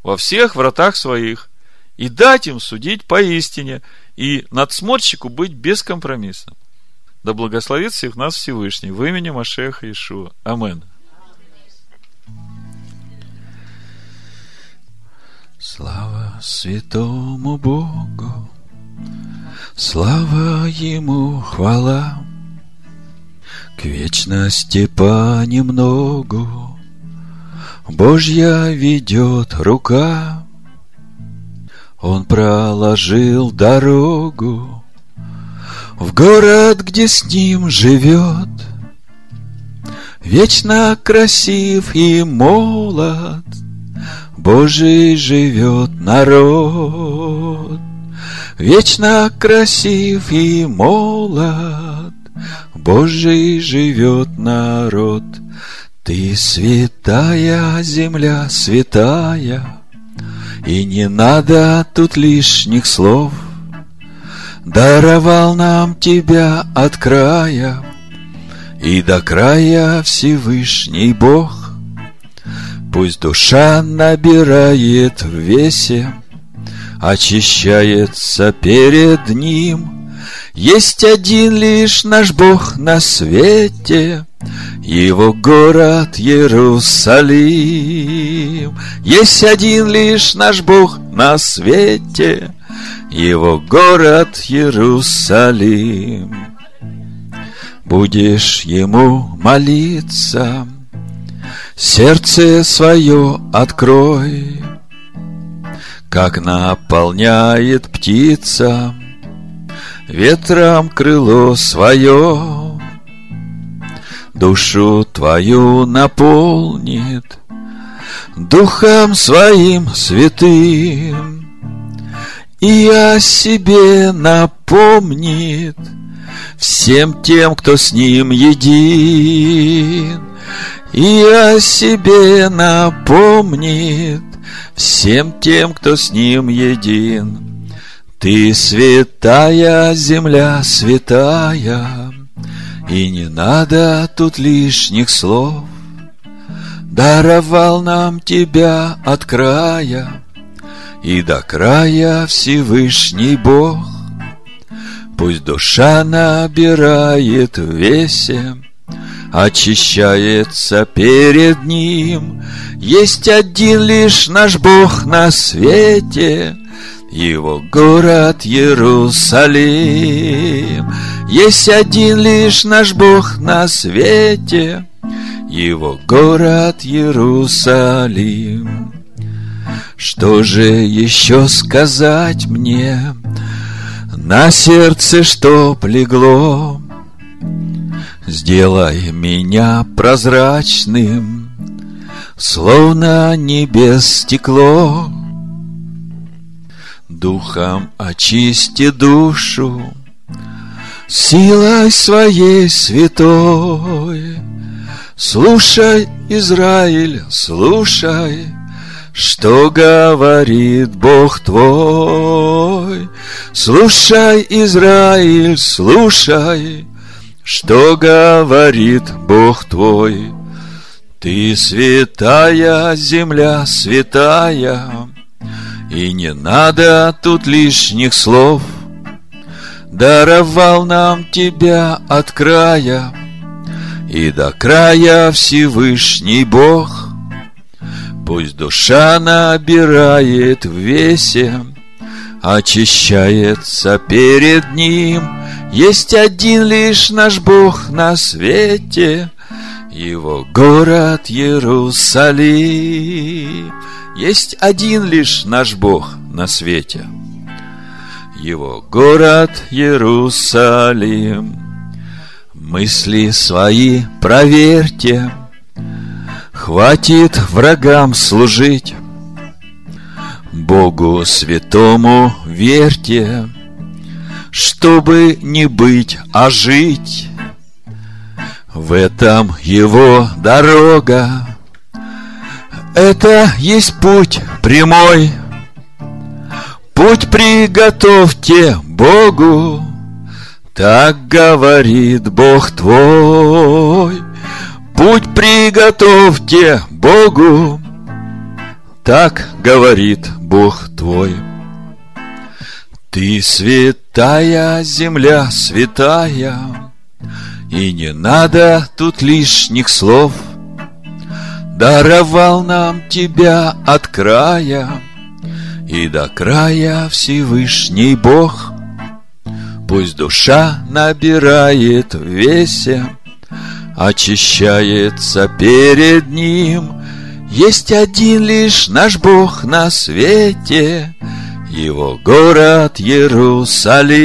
A: во всех вратах своих и дать им судить поистине, и надсмотрщику быть бескомпромиссным. Да благословит всех нас Всевышний в имени Машеха Ишуа. Амен.
B: Слава святому Богу, слава Ему хвала, к вечности понемногу Божья ведет рука, Он проложил дорогу, в город, где с ним живет Вечно красив и молод, Божий живет народ. Вечно красив и молод, Божий живет народ. Ты святая земля, святая, И не надо тут лишних слов. Даровал нам тебя от края И до края Всевышний Бог. Пусть душа набирает в весе, Очищается перед Ним. Есть один лишь наш Бог на свете, Его город Иерусалим. Есть один лишь наш Бог на свете, Его город Иерусалим. Будешь Ему молиться — Сердце свое открой, Как наполняет птица Ветром крыло свое, Душу твою наполнит Духом своим святым И о себе напомнит Всем тем, кто с ним един и о себе напомнит всем тем, кто с ним един. Ты святая земля, святая, и не надо тут лишних слов. Даровал нам тебя от края и до края Всевышний Бог. Пусть душа набирает весе очищается перед Ним. Есть один лишь наш Бог на свете, Его город Иерусалим. Есть один лишь наш Бог на свете, Его город Иерусалим. Что же еще сказать мне? На сердце что плегло, Сделай меня прозрачным, Словно небес стекло. Духом очисти душу, Силой своей святой. Слушай, Израиль, слушай, Что говорит Бог твой. Слушай, Израиль, слушай, что говорит Бог твой? Ты святая земля, святая, И не надо тут лишних слов. Даровал нам тебя от края, И до края Всевышний Бог. Пусть душа набирает в весе, Очищается перед Ним — есть один лишь наш Бог на свете, Его город Иерусалим. Есть один лишь наш Бог на свете, Его город Иерусалим. Мысли свои проверьте, Хватит врагам служить, Богу святому верьте, чтобы не быть, а жить. В этом его дорога, это есть путь прямой. Путь приготовьте Богу, так говорит Бог твой. Путь приготовьте Богу, так говорит Бог твой. Ты святая земля, святая, И не надо тут лишних слов. Даровал нам тебя от края И до края Всевышний Бог. Пусть душа набирает весе, Очищается перед Ним. Есть один лишь наш Бог на свете — его город Иерусалим.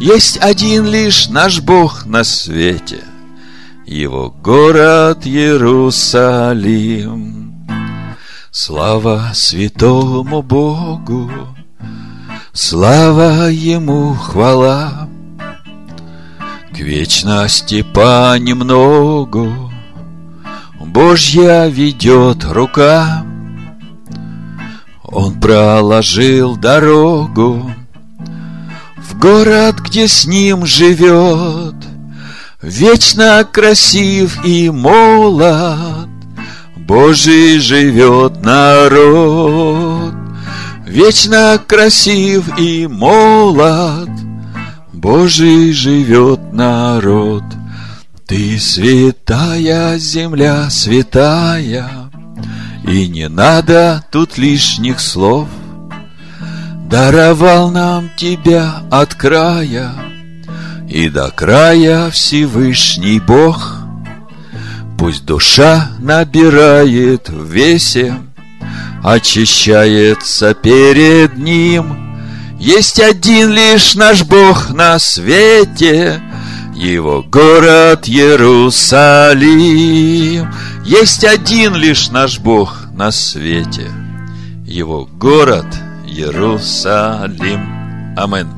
B: Есть один лишь наш Бог на свете, его город Иерусалим. Слава святому Богу, слава Ему хвала. К вечности понемногу Божья ведет рука. Он проложил дорогу в город, где с ним живет Вечно красив и молод, Божий живет народ. Вечно красив и молод, Божий живет народ. Ты святая земля, святая, И не надо тут лишних слов. Даровал нам тебя от края, и до края Всевышний Бог. Пусть душа набирает в весе, очищается перед Ним. Есть один лишь наш Бог на свете, Его город Иерусалим. Есть один лишь наш Бог на свете, Его город Иерусалим. Аминь.